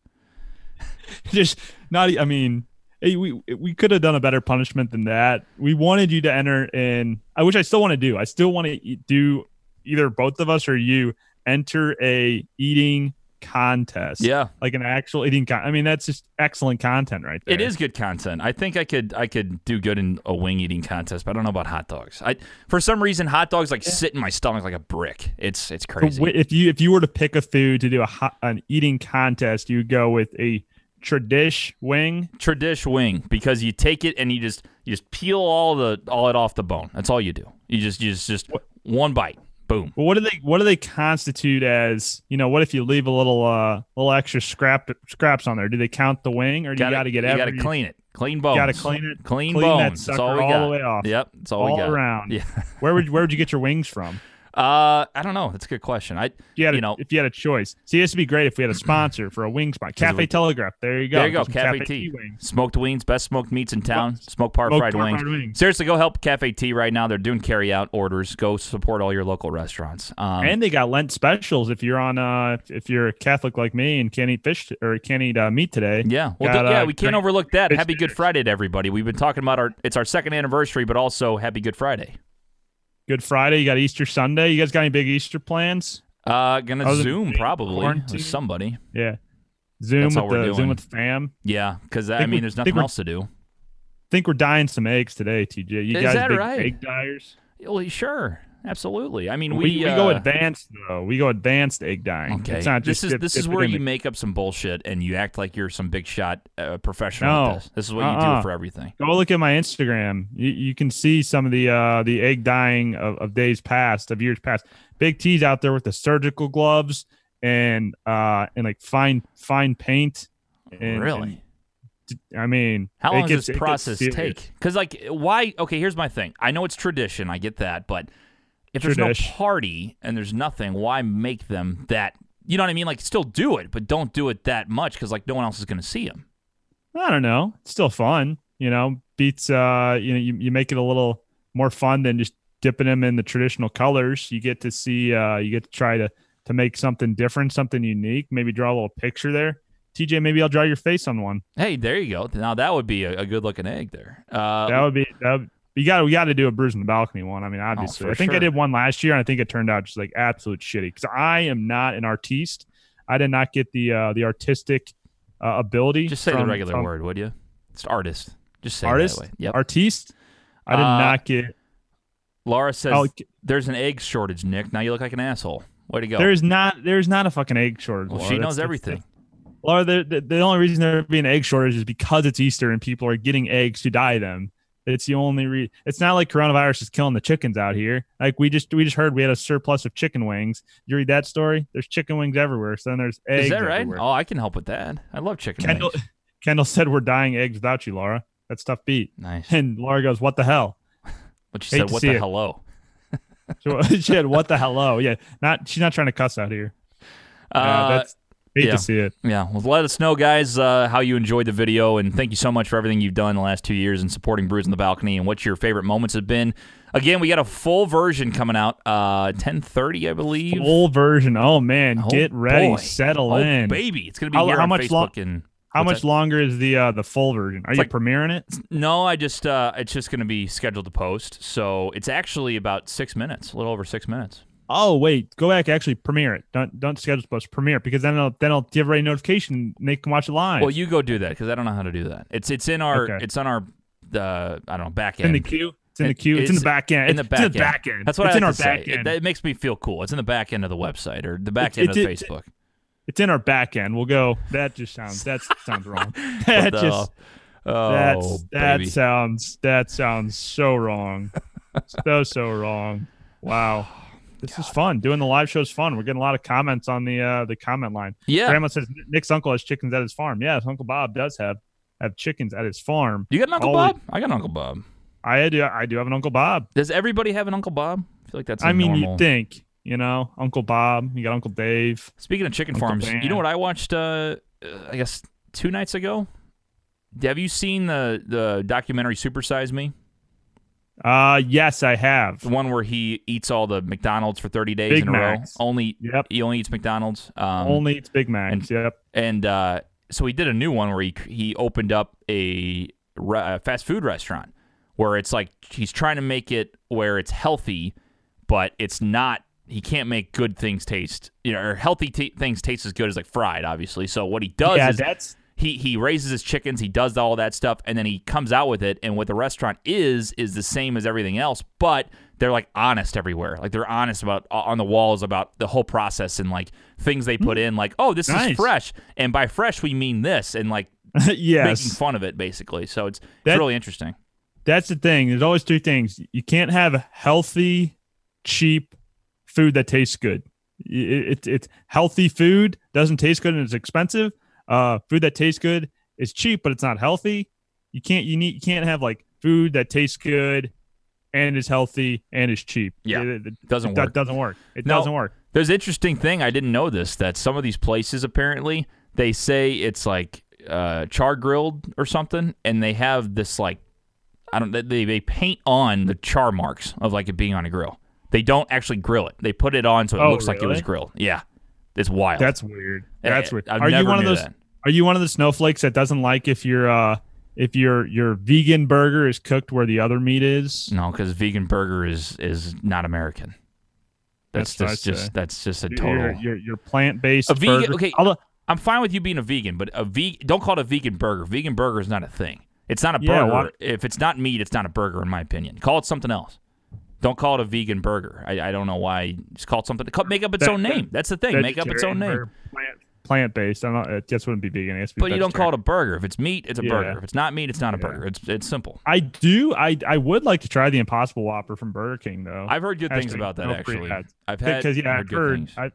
just not I mean hey, we we could have done a better punishment than that we wanted you to enter in i which i still want to do i still want to do either both of us or you enter a eating contest Yeah. like an actual eating con- i mean that's just excellent content right there It is good content. I think I could I could do good in a wing eating contest, but I don't know about hot dogs. I for some reason hot dogs like sit in my stomach like a brick. It's it's crazy. if you if you were to pick a food to do a hot, an eating contest you go with a tradish wing Tradish wing because you take it and you just you just peel all the all it off the bone. That's all you do. You just you just just one bite. Boom. Well, what do they what do they constitute as? You know, what if you leave a little uh little extra scrap scraps on there? Do they count the wing, or do you got to get you got to clean it. Clean bones. gotta clean it. Clean Clean bones. Sucker all we all got. the way off. Yep. That's all, all got. around. Yeah. Where would where would you get your wings from? Uh, I don't know. That's a good question. I you had, a, You know- if you had a choice, see, this would be great if we had a sponsor for a wing spot. Cafe we- Telegraph. There you go. there you go. Some Cafe, T. wings. Smoked wings, best smoked meats in town. Smoked par fried par wings. wings. Seriously, go help Cafe T right now. They're doing carry out orders. Go support all your local restaurants. Um, And they got Lent specials if you're on uh if- you're a Catholic like me and can't eat fish or can't eat uh, meat today. yeah, well, got, th- yeah, uh, we can't overlook that. Happy Good. Friday to everybody. We've been talking about our. It's our second anniversary, but also Happy Good Friday. Good Friday. You got Easter Sunday. You guys got any big Easter plans? Uh, gonna Other Zoom probably quarantined? with somebody. Yeah. Zoom That's with the doing. Zoom with fam. Yeah, because I Think mean, there's nothing else to do. think we're dying some eggs today, TJ. You Is guys that big right? egg dyers? Well, sure, absolutely. I mean, We, we we, go uh, advanced though. We go advanced egg dyeing. Okay, It's not this is dip- this is dip it where you the- make up some bullshit and you act like you're some big shot uh, professional. No. at this. this is what you Uh-uh. do for everything. Go look at my Instagram. You, you can see some of the uh, the egg dyeing of, of days past, of years past. Big T's out there with the surgical gloves and uh and like fine fine paint. And, really? and, I mean, How long gets- does this process take? Because like, why? Okay, here's my thing. I know it's tradition. I get that, but if there's no party and there's nothing, why make them that? You know what I mean? Like, still do it, but don't do it that much because like no one else is going to see them. I don't know. It's still fun, you know. Beats, uh, you know, you, you make it a little more fun than just dipping them in the traditional colors. You get to see, uh, you get to try to to make something different, something unique. Maybe draw a little picture there. TJ, maybe I'll draw your face on one. Hey, there you go. Now that would be a, a good looking egg there. Uh, that would be that. Would, you got we got to do a Brews in the Balcony one. I mean, obviously, Oh, I think I did one last year, and I think it turned out just like absolute shitty because I am not an artiste. I did not get the uh, the artistic uh, ability. just say the regular from word, would you? It's artist. Just say Artist, it that way. Yep. artiste. I did Uh, not get. Laura says Oh, there's an egg shortage, Nick. Now you look like an asshole. Way to go. There is not there is not a fucking egg shortage. well, she knows that's- everything. Laura, the, the, the only reason there would be an egg shortage is because it's Easter and people are getting eggs to dye them. It's the only re. It's not like coronavirus is killing the chickens out here. Like we just we just heard we had a surplus of chicken wings. You read that story? There's chicken wings everywhere. So then there's eggs. Is that right? everywhere. Oh, I can help with that. I love chicken Kendall wings. Kendall said we're dying eggs without you, Laura. That's tough beat. Nice. And Laura goes, "What the hell?" But she Hate said, "What the it. hello?" She she had, "What the hello?" Yeah, not she's not trying to cuss out here. Uh, Uh, that's hate yeah. to see it. yeah. Well, let us know, guys, uh, how you enjoyed the video, and thank you so much for everything you've done the last two years in supporting Brews in the Balcony, and what your favorite moments have been. Again, we got a full version coming out, uh, ten thirty, I believe. Full version. Oh man, Oh, get ready, boy. settle oh, in. baby, it's gonna be How- how much Facebook and How much that? longer is the uh, the full version? Are you like- premiering it? No, I just uh, it's just going to be scheduled to post. So it's actually about six minutes, a little over six minutes. Oh wait, go back. Actually, premiere it. Don't don't schedule post. Premiere it because then I'll then I'll give everybody a notification. and They can watch it live. Well, you go do that because I don't know how to do that. It's it's in our Okay. it's on our uh, I don't know back It's in the queue. It's in the queue. It's, in the it's back end. in the It's back in end. the back end. That's what it's I in our to back say. end. It, that makes me feel cool. It's in the back end of the website or the back It- end of it- it- Facebook. it's in our back end. We'll go. That just sounds. That sounds wrong. That the- just. oh, That's that sounds. That sounds so wrong. so so wrong. Wow. This is fun. Doing the live show is fun. We're getting a lot of comments on the uh, the comment line. yeah. Grandma says Nick's uncle has chickens at his farm. Yes, Uncle Bob does have have chickens at his farm. You got an Uncle Bob? I got an Uncle Bob. I do. I do have an Uncle Bob. Does everybody have an Uncle Bob? I feel like that's. I I mean, normal. you think you know Uncle Bob. You got Uncle Dave. Speaking of chicken Uncle farms, Dan. you know what I watched? Uh, uh, I guess two nights ago. Have you seen the the documentary Super Size Me? Uh yes, I have. The one where he eats all the McDonald's for thirty days Big in a row. Only Yep. he only eats McDonald's. Um, Only eats Big Macs. and- yep. and uh, so he did a new one where he he opened up a, re- a fast food restaurant where it's like he's trying to make it where it's healthy, but it's not. He can't make good things taste, you know, or healthy t- things taste as good as like fried, obviously. So what he does Yeah, is that's he he raises his chickens, he does all that stuff, and then he comes out with it. And what the restaurant is is the same as everything else, but they're like honest everywhere. Like they're honest about uh, on the walls about the whole process and like things they put mm. in. Like, oh, this is fresh, and by fresh we mean this, and like yes. making fun of it basically. So it's, it's really interesting. That's the thing. There's always two things. You can't have healthy, cheap food that tastes good. It, it, it's healthy food doesn't taste good and it's expensive. Uh, food that tastes good is cheap, but it's not healthy. You can't you need you can't have like food that tastes good and is healthy and is cheap. Yeah, it, it doesn't that work. doesn't work. It No. doesn't work. There's an interesting thing. I didn't know this that some of these places apparently they say it's like uh, char grilled or something, and they have this like I don't they they paint on the char marks of like it being on a grill. They don't actually grill it. They put it on so it Oh, looks like it was grilled. Yeah, it's wild. That's weird. That's Eh, weird. I are you one of those? that. Are you one of the snowflakes that doesn't like if your uh if your your vegan burger is cooked where the other meat is? no because vegan burger is is not American. That's, That's just that's just a total. Your your, plant based A vegan- burger. okay, Although- I'm fine with you being a vegan, but a vegan don't call it a vegan burger. Vegan burger is not a thing. It's not a Yeah, burger. why- If it's not meat, it's not a burger in my opinion. Call it something else. Don't call it a vegan burger. I, I don't know why. Just call it something. Make up its own name. That's the thing. Make up its own name. Plant based. I'm not. It just wouldn't be vegan. It be But you don't call it a burger. If it's meat, it's a Yeah. burger. If it's not meat, it's not a Yeah. burger. It's it's simple. I do. I I would like to try the Impossible Whopper from Burger King though. I've heard good things about that no actually. I've had because yeah, heard I've good heard. I,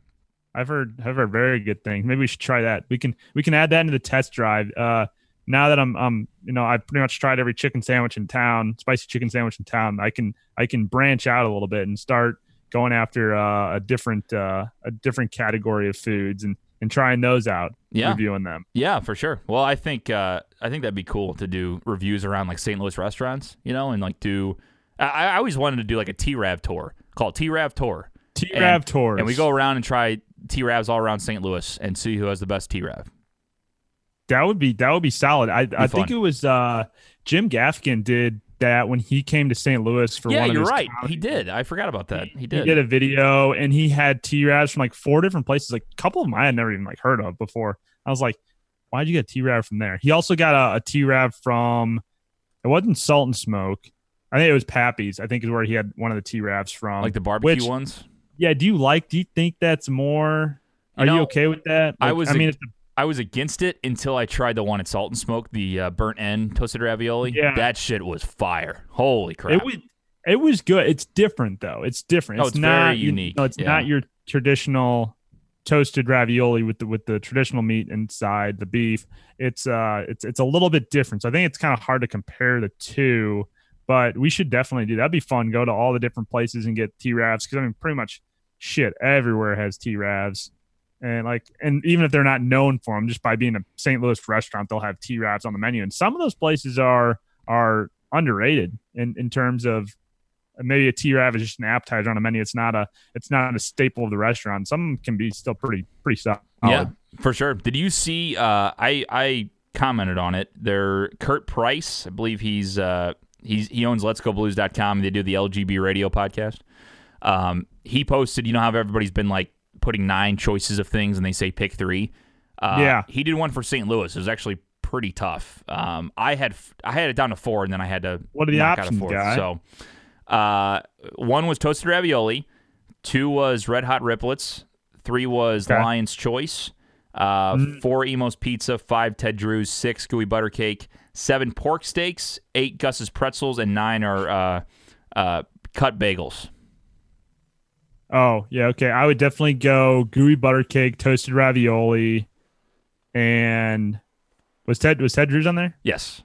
I've heard. I've heard very good things. Maybe we should try that. We can we can add that into the test drive. Uh, now that I'm um you know I've pretty much tried every chicken sandwich in town, spicy chicken sandwich in town. I can I can branch out a little bit and start going after uh, a different uh, a different category of foods and and trying those out, Yeah. reviewing them. Yeah, for sure. Well, I think uh, I think that'd be cool to do reviews around like St. Louis restaurants, you know, and like do. I, I always wanted to do like a T Rav tour, called T Rav tour, T Rav tours, and we go around and try T Ravs all around St. Louis and see who has the best T Rav. That would be that would be solid. I I think it was uh Jim Gaffigan did that when he came to St. Louis for Yeah, one of you're right. comedy- He did. I forgot about that. He He did. did a video and he had T Ravs from like four different places. Like a couple of them I had never even like heard of before. I was like, why'd you get T Rav from there? He also got a, a T Rav from it wasn't Salt and Smoke. I think it was Pappy's. I think is where he had one of the T Ravs from. like the barbecue which- ones. yeah. Do you like? Do you think that's more? Are you, know, okay with that? I Like, was I mean, a- it's I was against it until I tried the one at Salt and Smoke, the uh, burnt end toasted ravioli. Yeah. That shit was fire. Holy crap. It was it was good. It's different though. It's different. Oh, it's, it's not very you- unique. No, it's Yeah. not your traditional toasted ravioli with the with the traditional meat inside the beef. It's uh it's it's a little bit different. So I think it's kind of hard to compare the two, but we should definitely do that'd be fun. Go to all the different places and get T Ravs because I mean pretty much shit everywhere has T Ravs. And like, and even if they're not known for them, just by being a St. Louis restaurant, they'll have T Ravs on the menu. And some of those places are are underrated in in terms of maybe a T Rav is just an appetizer on a menu. It's not a it's not a staple of the restaurant. Some can be still pretty pretty solid. Yeah, for sure. Did you see? Uh, I I commented on it. There, Kurt Price, I believe he's uh, he's he owns Let's Go Blues.com. They do the LGB Radio podcast. Um, he posted. You know how everybody's been like putting nine choices of things, and they say pick three. Uh, Yeah. he did one for St. Louis. It was actually pretty tough. Um, I had I had it down to four, and then I had to What are the knock out a options, fourth. guy? So, uh, one was toasted ravioli. Two was red hot riplets. Three was Okay. Lion's Choice. Uh, Mm. Four Imo's Pizza. Five Ted Drewes. Six Gooey Butter Cake. Seven pork steaks. Eight Gus's Pretzels. And nine are uh, uh, cut bagels. Oh yeah, okay. I would definitely go gooey butter cake, toasted ravioli, and was Ted was Ted Drewes on there? Yes.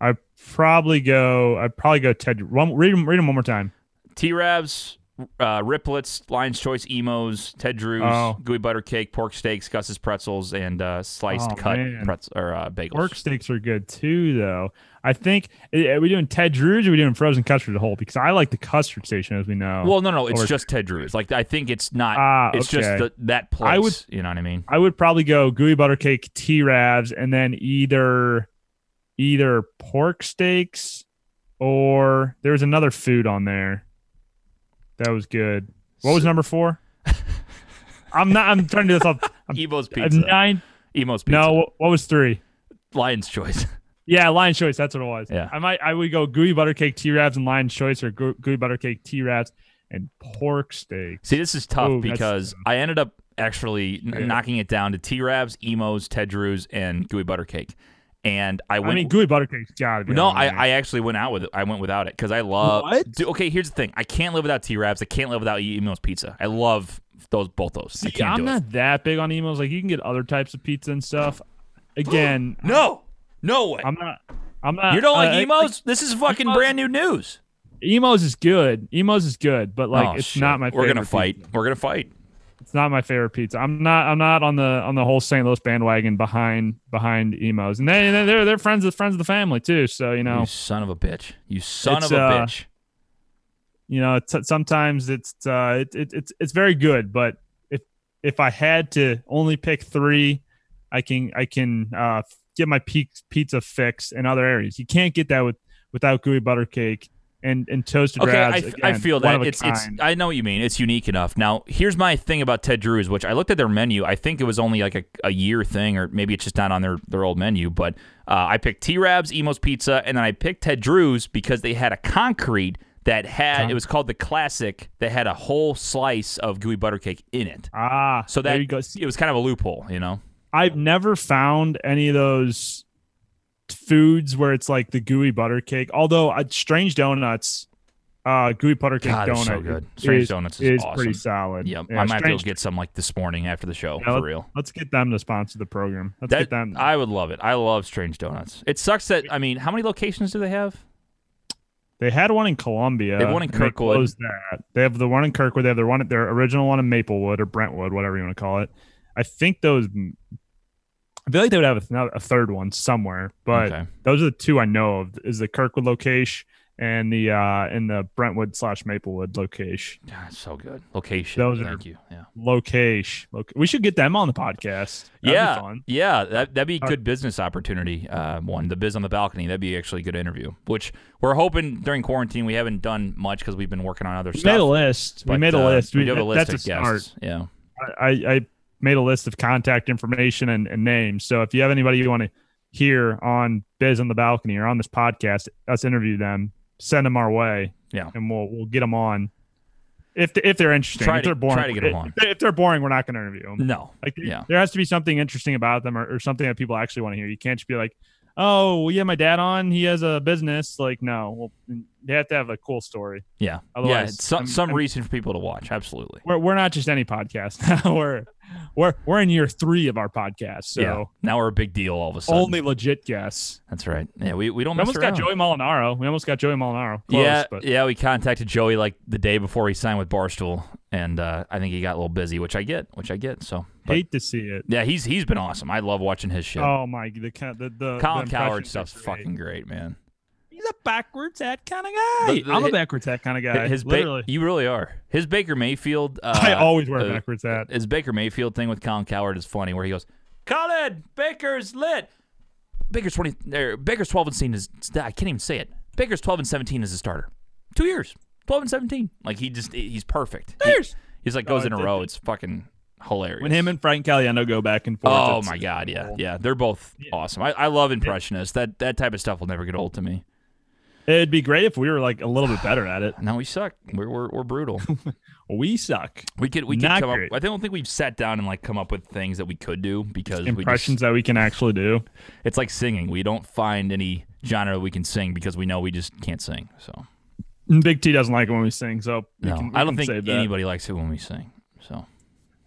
I probably go. I'd probably go Ted. One, read them. Read them one more time. T Ravs, uh, Riplets, Lion's Choice Imos, Ted Drewes, Oh. Gooey Butter Cake, pork steaks, Gus's Pretzels, and uh, sliced Oh, cut pretz- or uh, bagels. Pork steaks are good too, though. I think are we doing Ted Drewes or are we doing frozen custard the whole? Because I like the custard station, as we know. Well, no, no, it's Or- just Ted Drewes. Like I think it's not. Ah, it's just the, that place. I would- you know what I mean? I would probably go gooey butter cake, T Ravs, and then either either pork steaks or there was another food on there that was good. What was number four? I'm not. I'm trying to do this off. I'm, Imo's Pizza. nine. Imo's Pizza. No, what, what was three? Lion's Choice. Yeah, Lion's Choice. That's what it was. Yeah. I might. I would go gooey butter cake, T Ravs, and Lion's Choice, or goo- gooey butter cake, T Ravs, and pork steak. See, this is tough Ooh, because I ended up actually Yeah. knocking it down to T Ravs, Imos, Ted Drewes, and Gooey Butter Cake. And I went. I, mean, gooey butter cake's gotta be. no, I, there. I actually went out with it. I went without it because I love. What? Dude, okay, here's the thing. I can't live without T Ravs. I can't live without Imos Pizza. I love those both those. I can't I'm do it. not that big on imos. Like you can get other types of pizza and stuff. Again, No, no way. I'm not. I'm not. you don't like uh, imos? this is fucking Imos- brand new news. Imos is good. Imos is good, but like Oh, it's shit. not my. We're gonna fight. pizza. We're gonna fight. It's not my favorite pizza. I'm not. I'm not on the on the whole St. Louis bandwagon behind behind imos, and they they're they're friends of friends of the family too. So you know, You son of a bitch. You son of a uh, bitch. you know, it's, sometimes it's uh it, it, it's it's very good, but if if I had to only pick three, I can I can uh get my pe- pizza fix in other areas. You can't get that with without gooey butter cake and and toasted Okay, I, f- I again, feel that of a it's it's. I know what you mean. It's unique enough. Now, here's my thing about Ted Drewes, which I looked at their menu. I think it was only like a, a year thing, or maybe it's just not on their their old menu. But uh, I picked T Rav's, Imo's Pizza, and then I picked Ted Drewes because they had a concrete that had it was called the Classic. That had a whole slice of gooey butter cake in it. ah, So there that you go. it was kind of a loophole, you know. I've never found any of those foods where it's like the gooey butter cake. Although uh, Strange Donuts, uh, gooey butter cake God, donut so good. Strange is, Donuts is pretty awesome. solid. Yep, Yeah, I might have to go Strange- get some like this morning after the show Yeah, for real. Let's get them to sponsor the program. Let's That, get them. I would love it. I love Strange Donuts. It sucks that I mean, how many locations do they have? they had one in Columbia. They have one in and they Kirkwood. closed that. They have the one in Kirkwood. They have their one, at their original one in Maplewood or Brentwood, whatever you want to call it. I think those. I feel like they would have a, a third one somewhere, but Okay. those are the two I know of. Is the Kirkwood location and the uh and the Brentwood slash Maplewood location. That's so good. Location. Those are- Thank you. Yeah. Location. Loc- we should get them on the podcast. That'd yeah. be fun. Yeah. That that'd be a Uh, good business opportunity. Uh, one, the biz on the balcony. That'd be actually a good interview. Which we're hoping during quarantine we haven't done much because we've been working on other We stuff. made a list. we made a uh, list. We We, do have a list that's of a start. guests. Yeah. I, I made a list of contact information and, and names. So if you have anybody you want to hear on Biz on the Balcony or on this podcast, let's interview them, send them our way. Yeah. and we'll we'll get them on. If if they're interesting, Try if to- they're boring, try to get 'em on. If, they- if they're boring, we're not going to interview them. No. Like there, Yeah. there has to be something interesting about them or, or something that people actually want to hear. You can't just be like, oh, yeah, my dad on. He has a business. Like, no, well, they have to have a cool story. Yeah. yeah. Otherwise, It's some I'm- some I'm- reason for people to watch. Absolutely. We're, we're not just any podcast. we're we're we're in year three of our podcast. So yeah. Now we're a big deal all of a sudden. only legit guests. That's right. Yeah. We, we don't We almost around. got Joey Molinaro. We almost got Joey Molinaro. Close, yeah, but yeah, we contacted Joey like the day before he signed with Barstool, and uh, I think he got a little busy, which I get, which I get. So, but, hate to see it. yeah, he's he's been awesome. I love watching his shit. Oh my, the the the, the Colin Cowherd stuff's fucking great, man. He's a backwards hat kind of guy. The- the- I'm a backwards hat kind of guy. his ba- you really are. His Baker Mayfield. Uh, I always wear a uh, backwards hat. His Baker Mayfield thing with Colin Cowherd is funny, where he goes, "Colin Baker's lit. Baker's twenty. Er, Baker's twelve and seventeen is. I can't even say it. Baker's twelve and seventeen as a starter. Two years, twelve and seventeen. Like he just he's perfect. He- Years. he's like goes Oh, in a row. It's fucking hilarious. When him and Frank Caliendo go back and forth. Oh my god, yeah, yeah, they're both awesome. I, I love impressionists. That that type of stuff will never get old to me. It'd be great if we were like a little bit better at it. No, we suck. We're we're, we're brutal. We suck. We could we could Not come great. up. I don't think we've sat down and like come up with things that we could do because we Impressions just, that we can actually do. it's like singing. We don't find any genre we can sing because we know we just can't sing. So Big T doesn't like it when we sing, so we no, can, we I don't think anybody likes it when we sing. So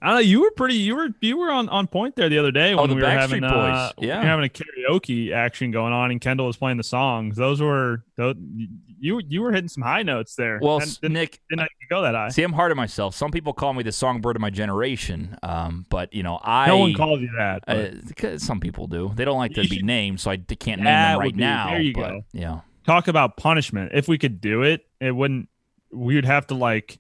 I don't know. You were pretty. You were you were on, on point there the other day when Oh, we were having uh, we Yeah. were having a karaoke action going on, and Kendall was playing the songs. Those were those, you you were hitting some high notes there. well, Didn't- didn't, Nick, didn't go that high. see, I'm hard on myself. Some people call me the songbird of my generation, um, but you know, I no one calls you that. but Uh, some people do. They don't like to be named, so I can't name them right be- now. there you but, go. Yeah. talk about punishment. If we could do it, it wouldn't. We would have to like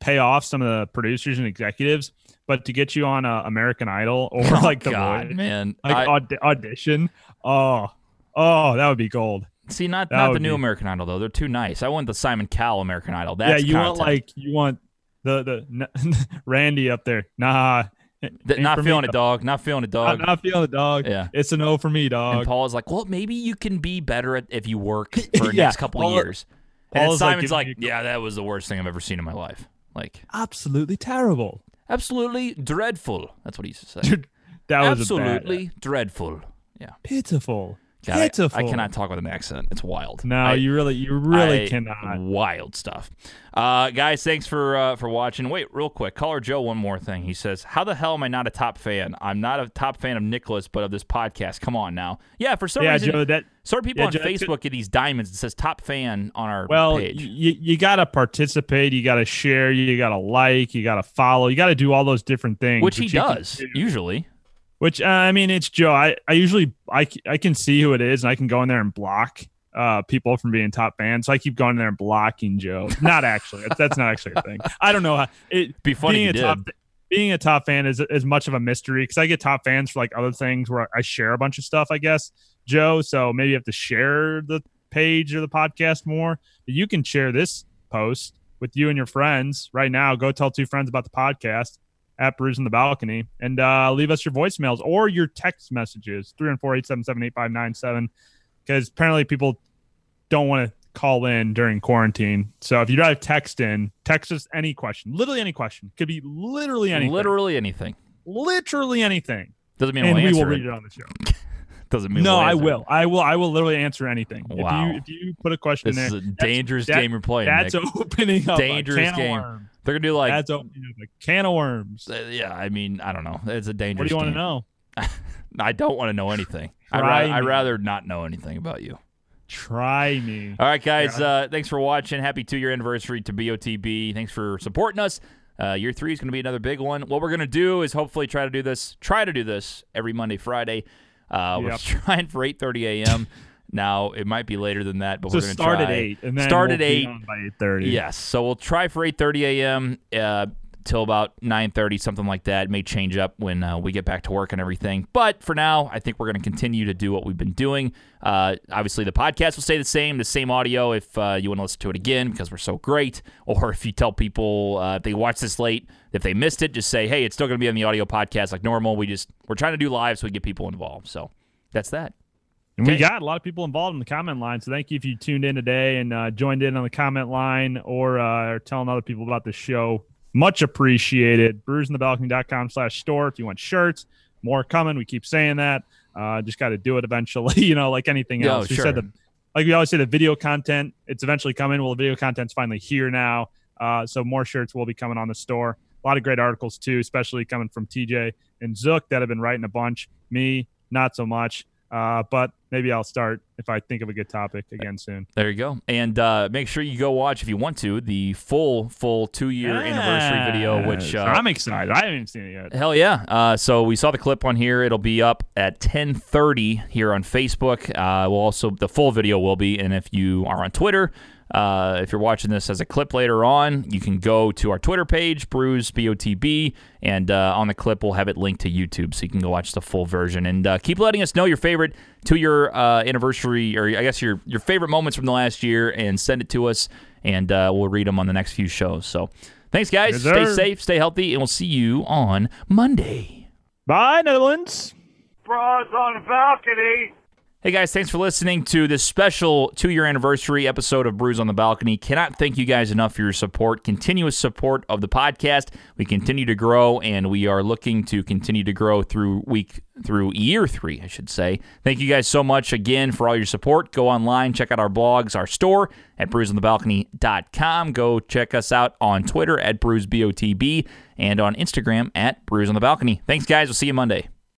pay off some of the producers and executives, but to get you on uh, American Idol or like the Oh, God, man. like I- aud- audition. Oh, oh, that would be gold. see, not that not the new be- American Idol though. They're too nice. I want the Simon Cowell American Idol. That's yeah, you want like you want the the Randy up there. Nah, not feeling me, it, dog. Not feeling it, dog. I'm not feeling the dog. Yeah. it's a no for me, dog. and dog. Paul is like, well, maybe you can be better at if you work for the Yeah, next couple Paul- of years. And Paul like, Simon's giving like, yeah, that was the worst thing I've ever seen in my life. Like, Absolutely terrible. Absolutely dreadful. That's what he used to say. That was a bad- absolutely dreadful. Yeah. pitiful. God, I- pitiful. I, cannot talk with an accent. It's wild. No, I- you really, you really I- cannot. Wild stuff. Uh, guys, thanks for uh, for watching. Wait, real quick. Caller Joe, one more thing. He says, How the hell am I not a top fan? I'm not a top fan of Nicholas, but of this podcast. Come on now. Yeah, for some Yeah, reason. Joe, that Are people Yeah, on Facebook get these diamonds It says top fan on our Well, page. you you got to participate. You got to share. You got to like. You got to follow. You got to do all those different things. which he does do. usually. Which uh, I mean, it's Joe. I, I usually I, I can see who it is, and I can go in there and block uh people from being top fans. So I keep going in there and blocking Joe. Not actually. That's, not actually a thing. I don't know how it. Be funny being a you top being a top fan is as much of a mystery because I get top fans for like other things where I share a bunch of stuff. I guess Joe. So maybe you have to share the page or the podcast more. But you can share this post with you and your friends right now. Go tell two friends about the podcast at Brews in the Balcony and uh, leave us your voicemails or your text messages 304 877 8597 because apparently people don't want to call in during quarantine. So if you drive text in, text us any question, literally any question. Could be literally anything. Literally anything. literally anything. Doesn't mean and we'll we will answer read it. it on the show. Doesn't mean No, we'll I will. I will. I will literally answer anything. Wow. If you if you put a question This in is a dangerous that- game you're playing. that's Nick. opening up Dangerous a can game. of worms. They're gonna do like, that's opening up a can of worms. uh, yeah. I mean, I don't know. It's a dangerous. What do you want to know? I don't want to know anything. I'd, ra- I'd rather not know anything about you. Try me. All right, guys. Uh, thanks for watching. Happy two year anniversary to BOTB. Thanks for supporting us. Uh, year three is going to be another big one. What we're going to do is hopefully try to do this. Try to do this every Monday, Friday. Uh, We're trying for 8:30 a.m. now it might be later than that, but So we're going to start try. at eight and then start we'll at be eight. by eight thirty. Yes. So we'll try for 8:30 a.m. Uh, till about 9:30, something like that. It may change up when uh, we get back to work and everything. But for now, I think we're going to continue to do what we've been doing. Uh, obviously, the podcast will stay the same, the same audio if uh, you want to listen to it again because we're so great. Or if you tell people uh, if they watch this late, if they missed it, just say, "Hey, it's still going to be on the audio podcast like normal." We just we're trying to do live so we get people involved. So that's that. And we got a lot of people involved in the comment line. So thank you if you tuned in today and uh, joined in on the comment line or, uh, or telling other people about the show. Much appreciated. Brewsinthebalcony.com slash store if you want shirts. More coming. We keep saying that. Uh, just got to do it eventually, you know, like anything else. We sure. said the, like we always say, the video content, it's eventually coming. Well, the video content's finally here now. Uh, so more shirts will be coming on the store. A lot of great articles too, especially coming from TJ and Zook that have been writing a bunch. Me, not so much. Uh, but maybe I'll start if I think of a good topic again soon. There you go. And uh, make sure you go watch if you want to the full full two year anniversary video, which uh, I'm excited. I haven't seen it yet. Hell yeah! Uh, so we saw the clip on here. It'll be up at 10:30 here on Facebook. Uh, we'll also the full video will be, and if you are on Twitter, uh, if you're watching this as a clip later on, you can go to our Twitter page, Brews BOTB, and uh, on the clip we'll have it linked to YouTube, so you can go watch the full version. And uh, keep letting us know your favorite two-year uh, anniversary, or I guess your your favorite moments from the last year, and send it to us, and uh, we'll read them on the next few shows. So. Thanks, guys. Yes, stay safe, stay healthy, and we'll see you on Monday. Bye, Netherlands. Bros on the balcony. Hey guys, thanks for listening to this special two year anniversary episode of Brews on the Balcony. Cannot thank you guys enough for your support, continuous support of the podcast. We continue to grow and we are looking to continue to grow through week through year three, I should say. Thank you guys so much again for all your support. Go online, check out our blogs, our store at brewsonthebalcony.com. Go check us out on Twitter at BrewsBOTB and on Instagram at Brews on the Balcony. Thanks guys, we'll see you Monday.